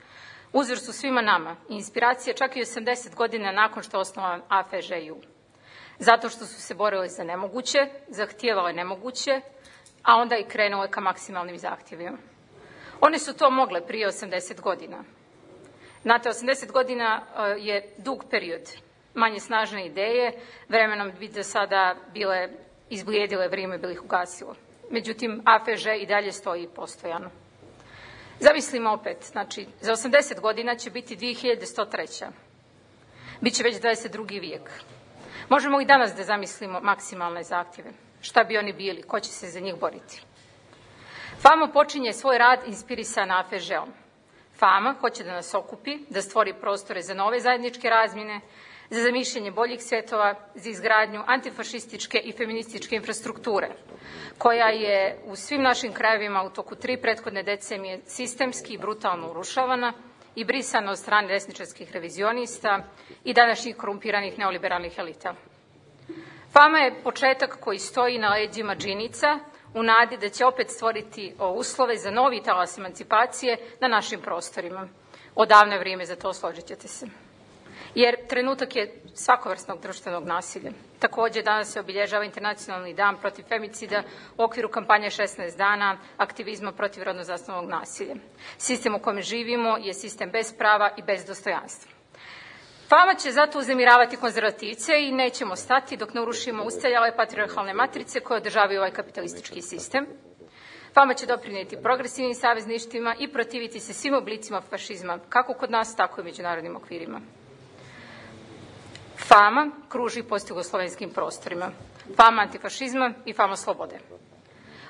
uzor su svima nama i inspiracija čak i 80 godina nakon što je osnovan AFŽU. Zato što su se borili za nemoguće, zahtijevale nemoguće, a onda i krenule ka maksimalnim zahtjevima. One su to mogle prije 80 godina. Znate, 80 godina e, je dug period manje snažne ideje, vremenom bi do sada bile izblijedile vrijeme, bili ih ugasilo. Međutim, AFŽ i dalje stoji postojano. Zamislimo opet, znači, za 80 godina će biti 2103. Biće već 22. vijek. Možemo i danas da zamislimo maksimalne zahtjeve. Šta bi oni bili? Ko će se za njih boriti? Fama počinje svoj rad inspirisan AFŽ-om. Fama hoće da nas okupi, da stvori prostore za nove zajedničke razmine, za zamišljanje boljih svetova, za izgradnju antifašističke i feminističke infrastrukture, koja je u svim našim krajevima u toku tri prethodne decenije sistemski i brutalno urušavana i brisana od strane desničarskih revizionista i današnjih korumpiranih neoliberalnih elita. Fama je početak koji stoji na leđima džinica u nadi da će opet stvoriti uslove za novi talas emancipacije na našim prostorima. Odavno je vrijeme za to, složit ćete se jer trenutak je svakovrsnog društvenog nasilja. Takođe, danas se obilježava Internacionalni dan protiv femicida u okviru kampanje 16 dana aktivizma protiv rodno zasnovanog nasilja. Sistem u kome živimo je sistem bez prava i bez dostojanstva. Fama će zato uzemiravati konzervativce i nećemo stati dok ne urušimo ustaljale patriarhalne matrice koje održavaju ovaj kapitalistički sistem. Fama će doprineti progresivnim savezništvima i protiviti se svim oblicima fašizma, kako kod nas, tako i međunarodnim okvirima. Fama kruži po jugoslovenskim prostorima. Fama antifašizma i fama slobode.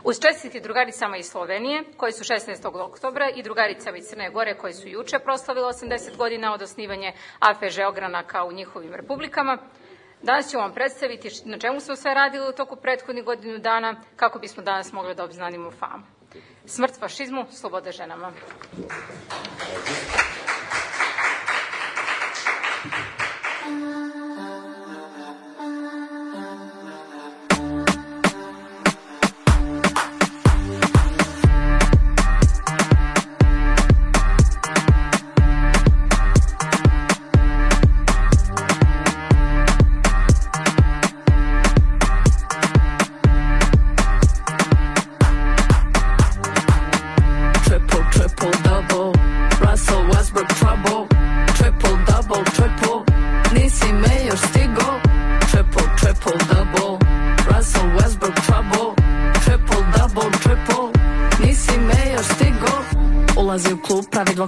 Uz čestiti drugaricama iz Slovenije, koje su 16. oktobra, i drugaricama iz Crne Gore, koje su juče proslavile 80 godina od osnivanje AFŽ ogranaka u njihovim republikama, Danas ću vam predstaviti na čemu smo sve radili u toku prethodnih godinu dana, kako bismo danas mogli da obznanimo famu. Smrt fašizmu, sloboda ženama.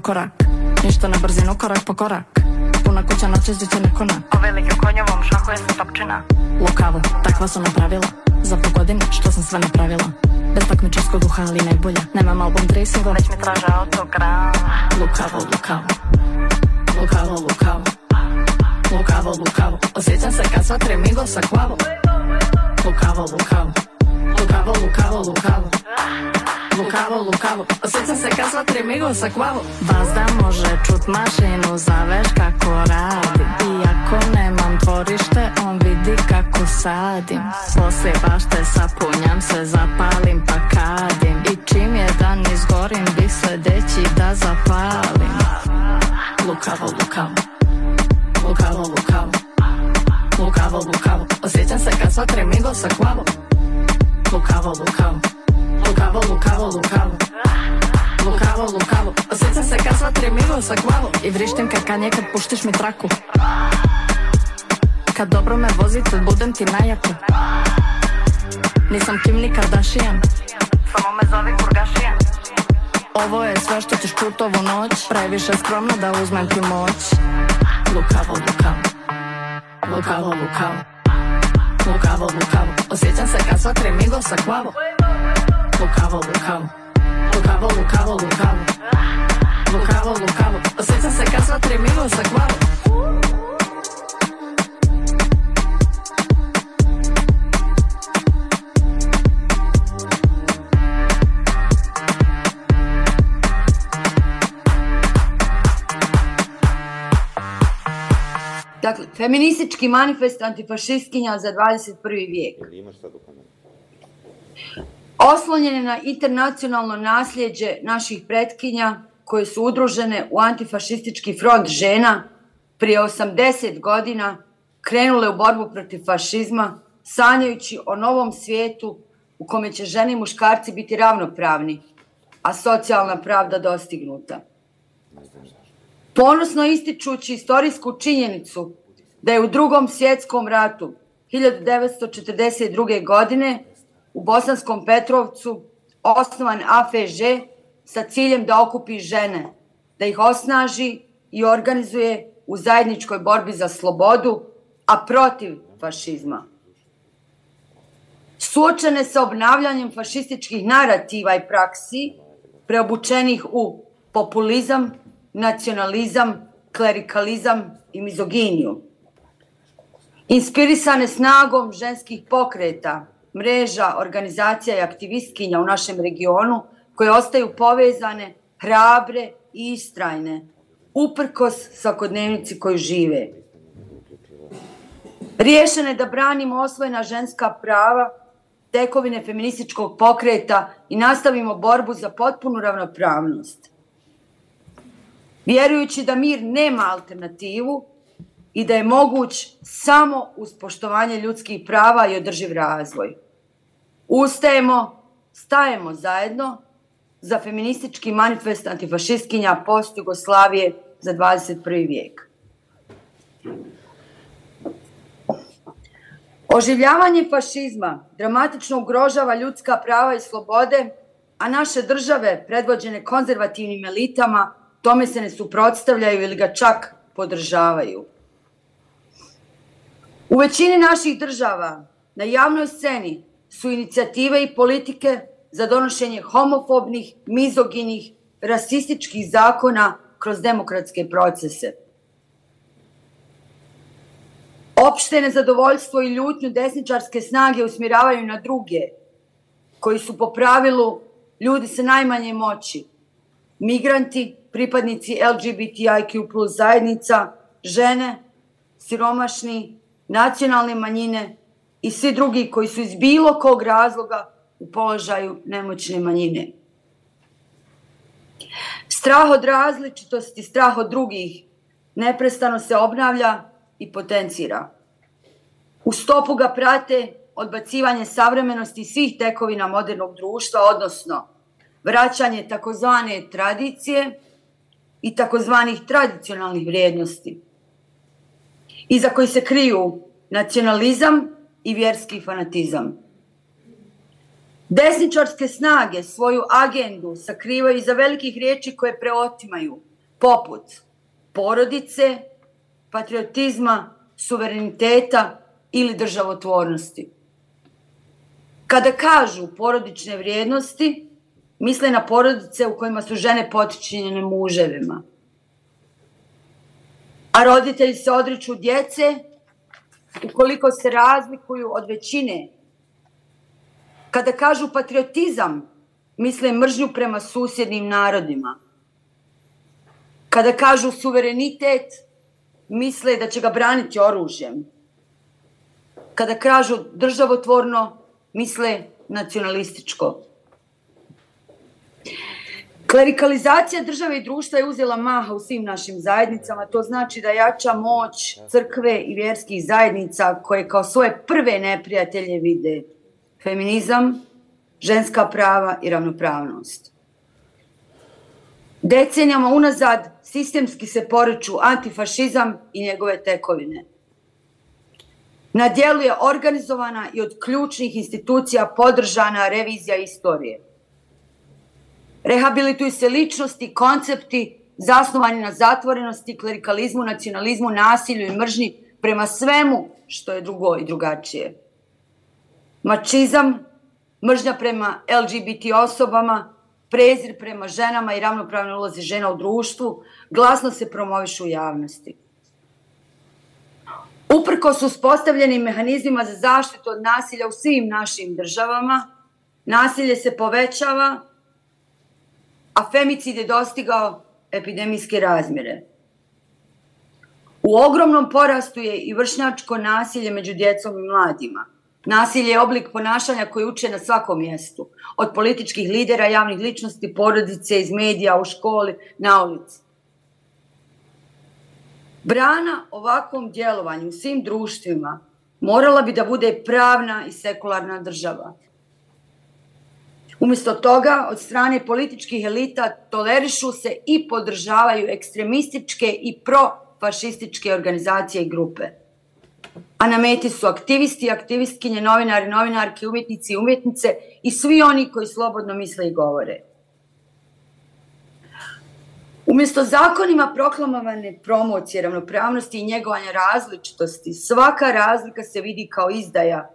Korak. Ništa na brzinu, korak po korak. Puna kuća noće zdiće neko na.
Po velikim konjovom šahuje se topčina.
Lukavo, takva su napravila. Za po godini što sam sve napravila. Bez takmičarskog duha, ali najbolja. Nemam album 3 single
Već mi traže autogram
Lukavo, lukavo Lukavo, lukavo Lukavo, lukavo Osjećam se kad sva tremigo sa kvavo Lukavo, lukavo Lukavo, lukavo, lukavo Lukavo, lukavo Osjećam se kad sva tremigo sa kvavo Vazda može čut mašinu Zaveš kako radi. Iako nemam dvorište On vidi kako sadim. Poslije bašte sapunjam se Zapalim pa kadim. I čim je dan izgorim Bih sledeći da zapalim. Lukavo, lukavo Lukavo, lukavo Lukavo, lukavo Osjećam se kad sva tremigo sa klavo Lukavo, lukavo Lukavo, lukavo, lukavo Lukavo, lukavo Osjećam se kad sva tremigo sa klavo I vrištim kakanje kad puštiš mi traku. Kad dobro me vozite, budem ti najako Nisam Kim ni Kardashian. Samo me zove Kurgašijan. Ovo je sve što ćeš čut ovu noć. Previše skromno da uzmem ti moć. Lukavo, lukavo Lukavo, lukavo Lukavo, lukavo Osjećam se kad sva tremigo sa klavo Лукаво, лукаво. Лукаво, лукаво, лукаво. Лукаво, лукаво. Сеца се казва тремило за главо.
Dakle, feministički manifest antifašistkinja za 21. vijek. Ili imaš sad u kameru? Je na internacionalno nasljeđe naših pretkinja koje su udružene u antifašistički front žena prije 80 godina krenule u borbu protiv fašizma sanjajući o novom svijetu u kome će žene i muškarci biti ravnopravni, a socijalna pravda dostignuta. Ponosno ističući istorijsku činjenicu da je u drugom svjetskom ratu 1942. godine u Bosanskom Petrovcu osnovan AFŽ sa ciljem da okupi žene, da ih osnaži i organizuje u zajedničkoj borbi za slobodu, a protiv fašizma. Suočene sa obnavljanjem fašističkih narativa i praksi, preobučenih u populizam, nacionalizam, klerikalizam i mizoginiju. Inspirisane snagom ženskih pokreta, mreža, organizacija i aktivistkinja u našem regionu koje ostaju povezane, hrabre i istrajne, uprkos svakodnevnici koju žive. Riješene da branimo osvojena ženska prava, tekovine feminističkog pokreta i nastavimo borbu za potpunu ravnopravnost. Vjerujući da mir nema alternativu i da je moguć samo uz poštovanje ljudskih prava i održiv razvoj. Ustajemo, stajemo zajedno za feministički manifest antifašistkinja post Jugoslavije za 21. vijek. Oživljavanje fašizma dramatično ugrožava ljudska prava i slobode, a naše države, predvođene konzervativnim elitama, tome se ne suprotstavljaju ili ga čak podržavaju. U većini naših država na javnoj sceni su inicijative i politike za donošenje homofobnih, mizoginih, rasističkih zakona kroz demokratske procese. Opšte nezadovoljstvo i ljutnju desničarske snage usmjeravaju na druge, koji su po pravilu ljudi sa najmanje moći, migranti, pripadnici LGBTIQ plus zajednica, žene, siromašni, nacionalne manjine i svi drugi koji su iz bilo kog razloga u položaju nemoćne manjine. Strah od različitosti, strah od drugih neprestano se obnavlja i potencira. U stopu ga prate odbacivanje savremenosti svih tekovina modernog društva, odnosno vraćanje takozvane tradicije i takozvanih tradicionalnih vrijednosti, iza koji se kriju nacionalizam i vjerski fanatizam. Desničarske snage svoju agendu sakrivaju iza velikih riječi koje preotimaju, poput porodice, patriotizma, suvereniteta ili državotvornosti. Kada kažu porodične vrijednosti, misle na porodice u kojima su žene potičinjene muževima. A roditelji se odriču djece ukoliko se razlikuju od većine. Kada kažu patriotizam, misle mržnju prema susjednim narodima. Kada kažu suverenitet, misle da će ga braniti oružjem. Kada kažu državotvorno, misle nacionalističko. Klerikalizacija države i društva je uzela maha u svim našim zajednicama, to znači da jača moć crkve i vjerskih zajednica koje kao svoje prve neprijatelje vide feminizam, ženska prava i ravnopravnost. Decenijama unazad sistemski se poreću antifašizam i njegove tekovine. Na dijelu je organizovana i od ključnih institucija podržana revizija istorije. Rehabilituju se ličnosti, koncepti zasnovani na zatvorenosti, klerikalizmu, nacionalizmu, nasilju i mržnji prema svemu što je drugo i drugačije. Mačizam, mržnja prema LGBT osobama, prezir prema ženama i ravnopravne ulozi žena u društvu, glasno se promovišu u javnosti. Uprko su uspostavljenim mehanizmima za zaštitu od nasilja u svim našim državama, nasilje se povećava, a femicid je dostigao epidemijske razmjere. U ogromnom porastu je i vršnjačko nasilje među djecom i mladima. Nasilje je oblik ponašanja koji uče na svakom mjestu, od političkih lidera, javnih ličnosti, porodice, iz medija, u školi, na ulici. Brana ovakvom djelovanju u svim društvima morala bi da bude pravna i sekularna država. Umjesto toga, od strane političkih elita tolerišu se i podržavaju ekstremističke i profašističke organizacije i grupe. A na meti su aktivisti, aktivistkinje, novinari, novinarke, umjetnici i umjetnice i svi oni koji slobodno misle i govore. Umjesto zakonima proklamovane promocije ravnopravnosti i njegovanja različitosti, svaka razlika se vidi kao izdaja,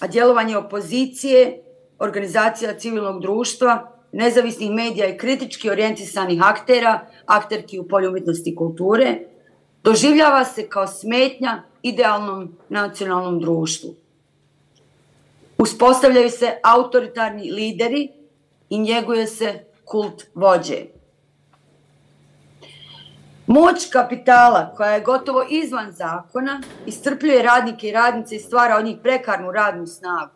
a djelovanje opozicije, organizacija civilnog društva, nezavisnih medija i kritički orijentisanih aktera, akterki u polju umjetnosti i kulture, doživljava se kao smetnja idealnom nacionalnom društvu. Uspostavljaju se autoritarni lideri i njeguje se kult vođe. Moć kapitala, koja je gotovo izvan zakona, istrpljuje radnike i radnice i stvara od njih prekarnu radnu snagu.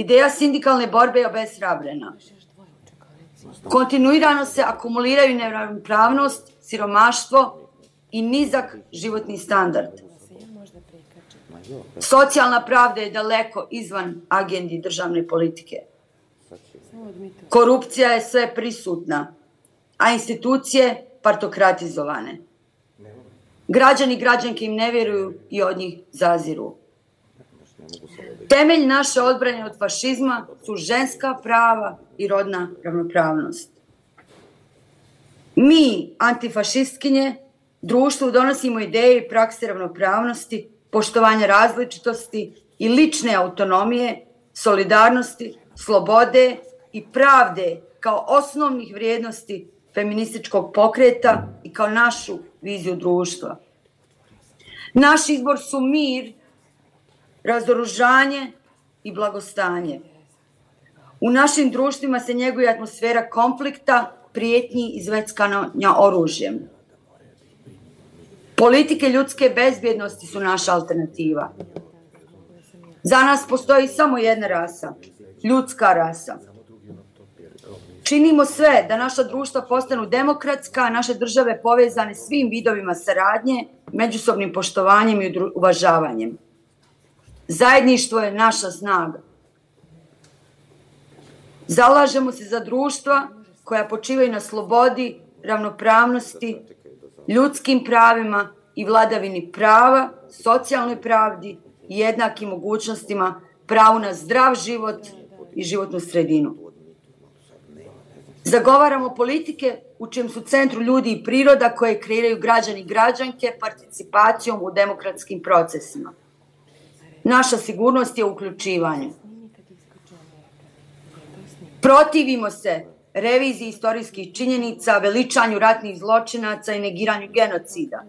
Ideja sindikalne borbe je obesrabrena. Kontinuirano se akumuliraju neravnopravnost, siromaštvo i nizak životni standard. Socijalna pravda je daleko izvan agendi državne politike. Korupcija je sve prisutna, a institucije partokratizovane. Građani i građanke im ne vjeruju i od njih zaziru. Temelj naše odbrane od fašizma su ženska prava i rodna ravnopravnost. Mi, antifašistkinje, društvu donosimo ideje i prakse ravnopravnosti, poštovanja različitosti i lične autonomije, solidarnosti, slobode i pravde kao osnovnih vrijednosti feminističkog pokreta i kao našu viziju društva. Naš izbor su mir, razoružanje i blagostanje. U našim društvima se njeguje atmosfera konflikta, prijetnji i zveckanja oružjem. Politike ljudske bezbjednosti su naša alternativa. Za nas postoji samo jedna rasa, ljudska rasa. Činimo sve da naša društva postanu demokratska, a naše države povezane svim vidovima saradnje, međusobnim poštovanjem i uvažavanjem. Zajedništvo je naša snaga. Zalažemo se za društva koja počivaju na slobodi, ravnopravnosti, ljudskim pravima i vladavini prava, socijalnoj pravdi i jednakim mogućnostima, pravu na zdrav život i životnu sredinu. Zagovaramo politike u čijem su centru ljudi i priroda koje kreiraju građani i građanke participacijom u demokratskim procesima. Naša sigurnost je u uključivanju. Protivimo se reviziji istorijskih činjenica, veličanju ratnih zločinaca i negiranju genocida.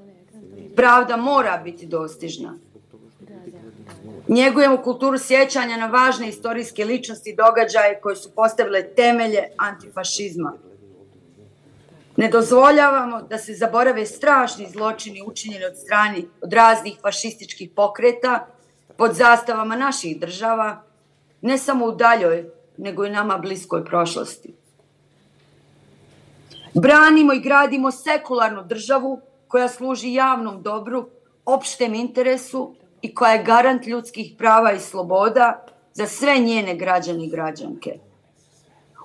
Pravda mora biti dostižna. Njegujemo kulturu sjećanja na važne istorijske ličnosti i događaje koje su postavile temelje antifašizma. Ne dozvoljavamo da se zaborave strašni zločini učinjeni od strani od raznih fašističkih pokreta pod zastavama naših država, ne samo u daljoj, nego i nama bliskoj prošlosti. Branimo i gradimo sekularnu državu koja služi javnom dobru, opštem interesu i koja je garant ljudskih prava i sloboda za sve njene građane i građanke.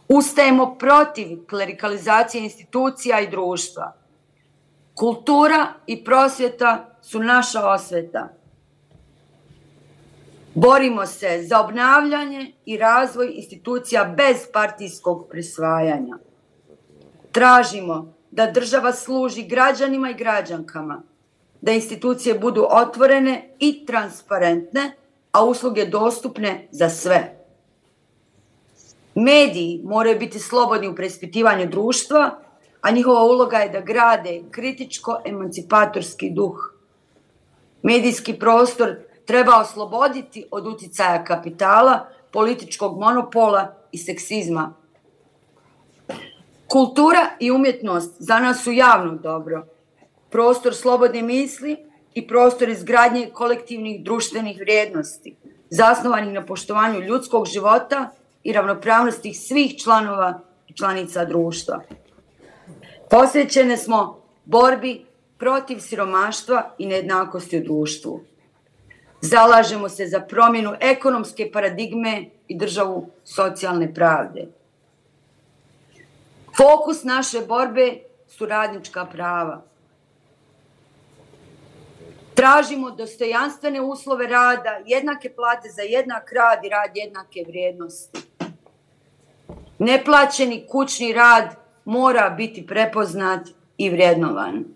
Ustajemo protiv klerikalizacije institucija i društva. Kultura i prosvjeta su naša osveta. Borimo se za obnavljanje i razvoj institucija bez partijskog prisvajanja. Tražimo da država služi građanima i građankama, da institucije budu otvorene i transparentne, a usluge dostupne za sve. Mediji moraju biti slobodni u preispitivanju društva, a njihova uloga je da grade kritičko-emancipatorski duh. Medijski prostor treba osloboditi od uticaja kapitala, političkog monopola i seksizma. Kultura i umjetnost za nas su javno dobro. Prostor slobodne misli i prostor izgradnje kolektivnih društvenih vrijednosti, zasnovanih na poštovanju ljudskog života i ravnopravnosti svih članova i članica društva. Posvećene smo borbi protiv siromaštva i nejednakosti u društvu. Zalažemo se za promjenu ekonomske paradigme i državu socijalne pravde. Fokus naše borbe su radnička prava. Tražimo dostojanstvene uslove rada, jednake plate za jednak rad i rad jednake vrijednosti. Neplaćeni kućni rad mora biti prepoznat i vrednovan.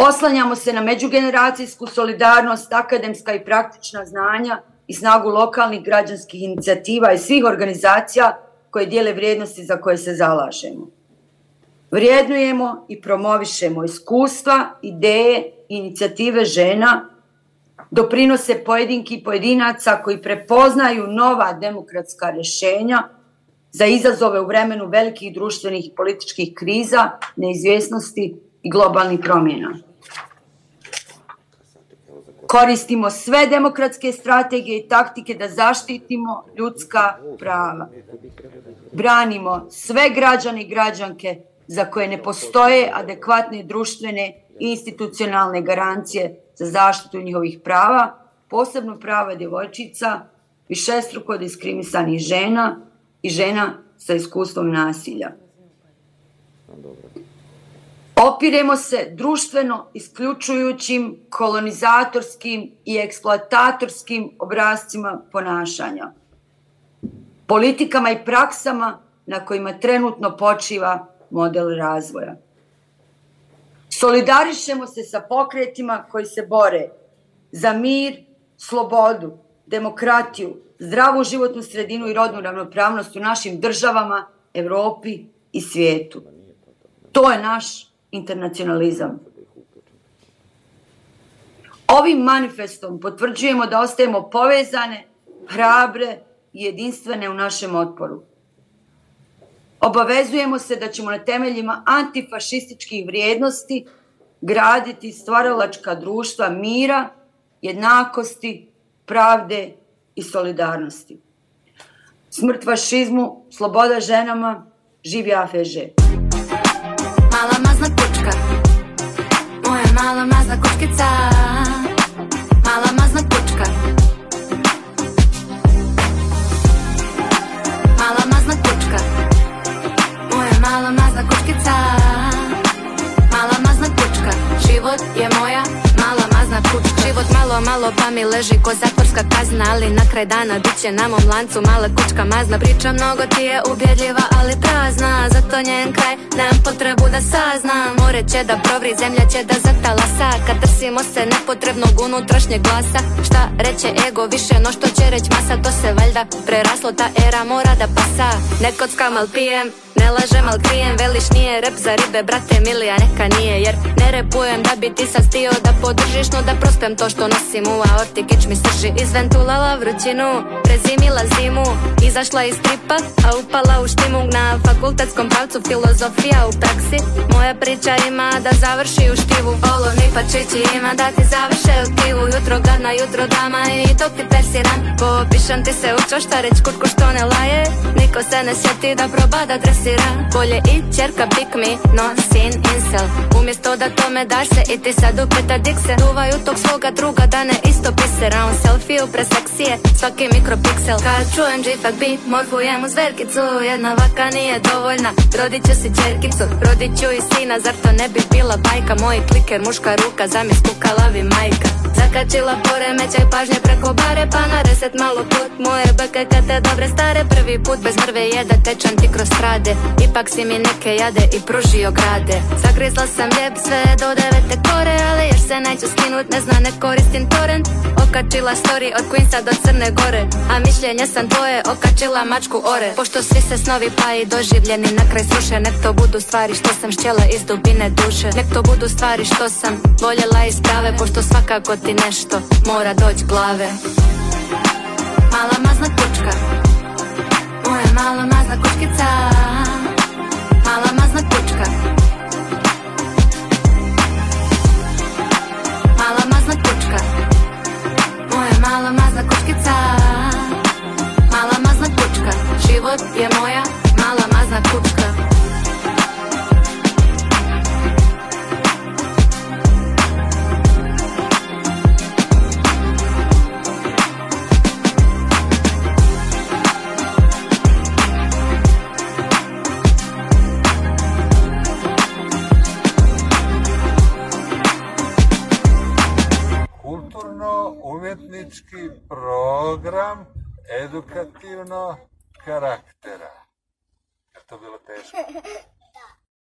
Oslanjamo se na međugeneracijsku solidarnost, akademska i praktična znanja i snagu lokalnih građanskih inicijativa i svih organizacija koje dijele vrijednosti za koje se zalažemo. Vrijednujemo i promovišemo iskustva, ideje inicijative žena, doprinose pojedinki i pojedinaca koji prepoznaju nova demokratska rješenja za izazove u vremenu velikih društvenih i političkih kriza, neizvjesnosti i globalnih promjena. Koristimo sve demokratske strategije i taktike da zaštitimo ljudska prava. Branimo sve građane i građanke za koje ne postoje adekvatne društvene i institucionalne garancije za zaštitu njihovih prava, posebno prava djevojčica, višestruko diskrimisanih žena i žena sa iskustvom nasilja. Opiremo se društveno isključujućim kolonizatorskim i eksploatatorskim obrazcima ponašanja. Politikama i praksama na kojima trenutno počiva model razvoja. Solidarišemo se sa pokretima koji se bore za mir, slobodu, demokratiju, zdravu životnu sredinu i rodnu ravnopravnost u našim državama, Evropi i svijetu. To je naš internacionalizam. Ovim manifestom potvrđujemo da ostajemo povezane, hrabre i jedinstvene u našem otporu. Obavezujemo se da ćemo na temeljima antifašističkih vrijednosti graditi stvaralačka društva mira, jednakosti, pravde i solidarnosti. Smrt fašizmu, sloboda ženama, živi AFŽ.
Mala mazna kučka Moja mala mazna kučkica Mala mazna kučka Mala mazna kučka Moja mala mazna kučkica Mala mazna kučka Život je moja mala mazna kučka Život malo malo pa mi leži ko zatvorska kazna Ali na kraj dana bit će na mom lancu mala kučka mazna. Priča mnogo ti je ubjedljiva ali prazna Zato njen kraj nemam potrebu da saznam. More će da provri, zemlja će da zatalasa Kad trsimo se nepotrebnog unutrašnjeg glasa Šta reće ego više no što će reć masa To se valjda preraslo ta era mora da pasa. Ne kockam al pijem ne lažem al krijem, veliš nije rep za ribe Brate milija neka nije jer ne repujem Da bi ti sad stio da podržiš No da prospem to što nosim u aorti Kič mi srži. Izventulala vrućinu Prezimila zimu, izašla iz tripa A upala u štimu. Na fakultetskom pravcu Filozofija u praksi Moja priča ima da završi u štivu. Olovni pačići ima da ti završe u tivu Jutro gadna, jutro dama i dok ti persiram Popišem ti se u čošta reć kurku što ne laje. Niko se ne sjeti da proba da dresi interesira Bolje i čerka pick me, no sin incel. Umjesto da tome daš se i ti sad upeta dikse Duvaju tog svoga druga da ne isto pisera On selfie preseksije, svaki mikropiksel. Kad čujem džifak beat, morfujem u zverkicu. Jedna vaka nije dovoljna, rodit ću si čerkicu Rodit ću i sina, zar to ne bi bila bajka? Moj kliker, muška ruka, zamis kukalavi majka. Zakačila poremećaj pažnje preko bare Pa na reset malo put. Moje beke te dobre stare Prvi put bez mrve jeda tečan ti kroz strade Ipak si mi neke jade i pružio grade. Zagrizla sam lijep sve do devete kore Ali još se neću skinut, ne zna ne koristim torrent Okačila story od Queensa do Crne Gore A mišljenje sam tvoje, okačila mačku ore. Pošto svi se snovi pa i doživljeni na kraj sruše. Nek to budu stvari što sam šćela iz dubine duše. Nek to budu stvari što sam voljela iz prave Pošto svakako ti nešto mora doć glave. Mala mazna kučka Moja mala mazna kučkica Mala mazna kučka Mala mazna kučka Moja mala mazna kučkica Mala mazna kučka Život je moja mala mazna kučka
kulturno-umjetnički program edukativno karaktera. Je to bilo teško?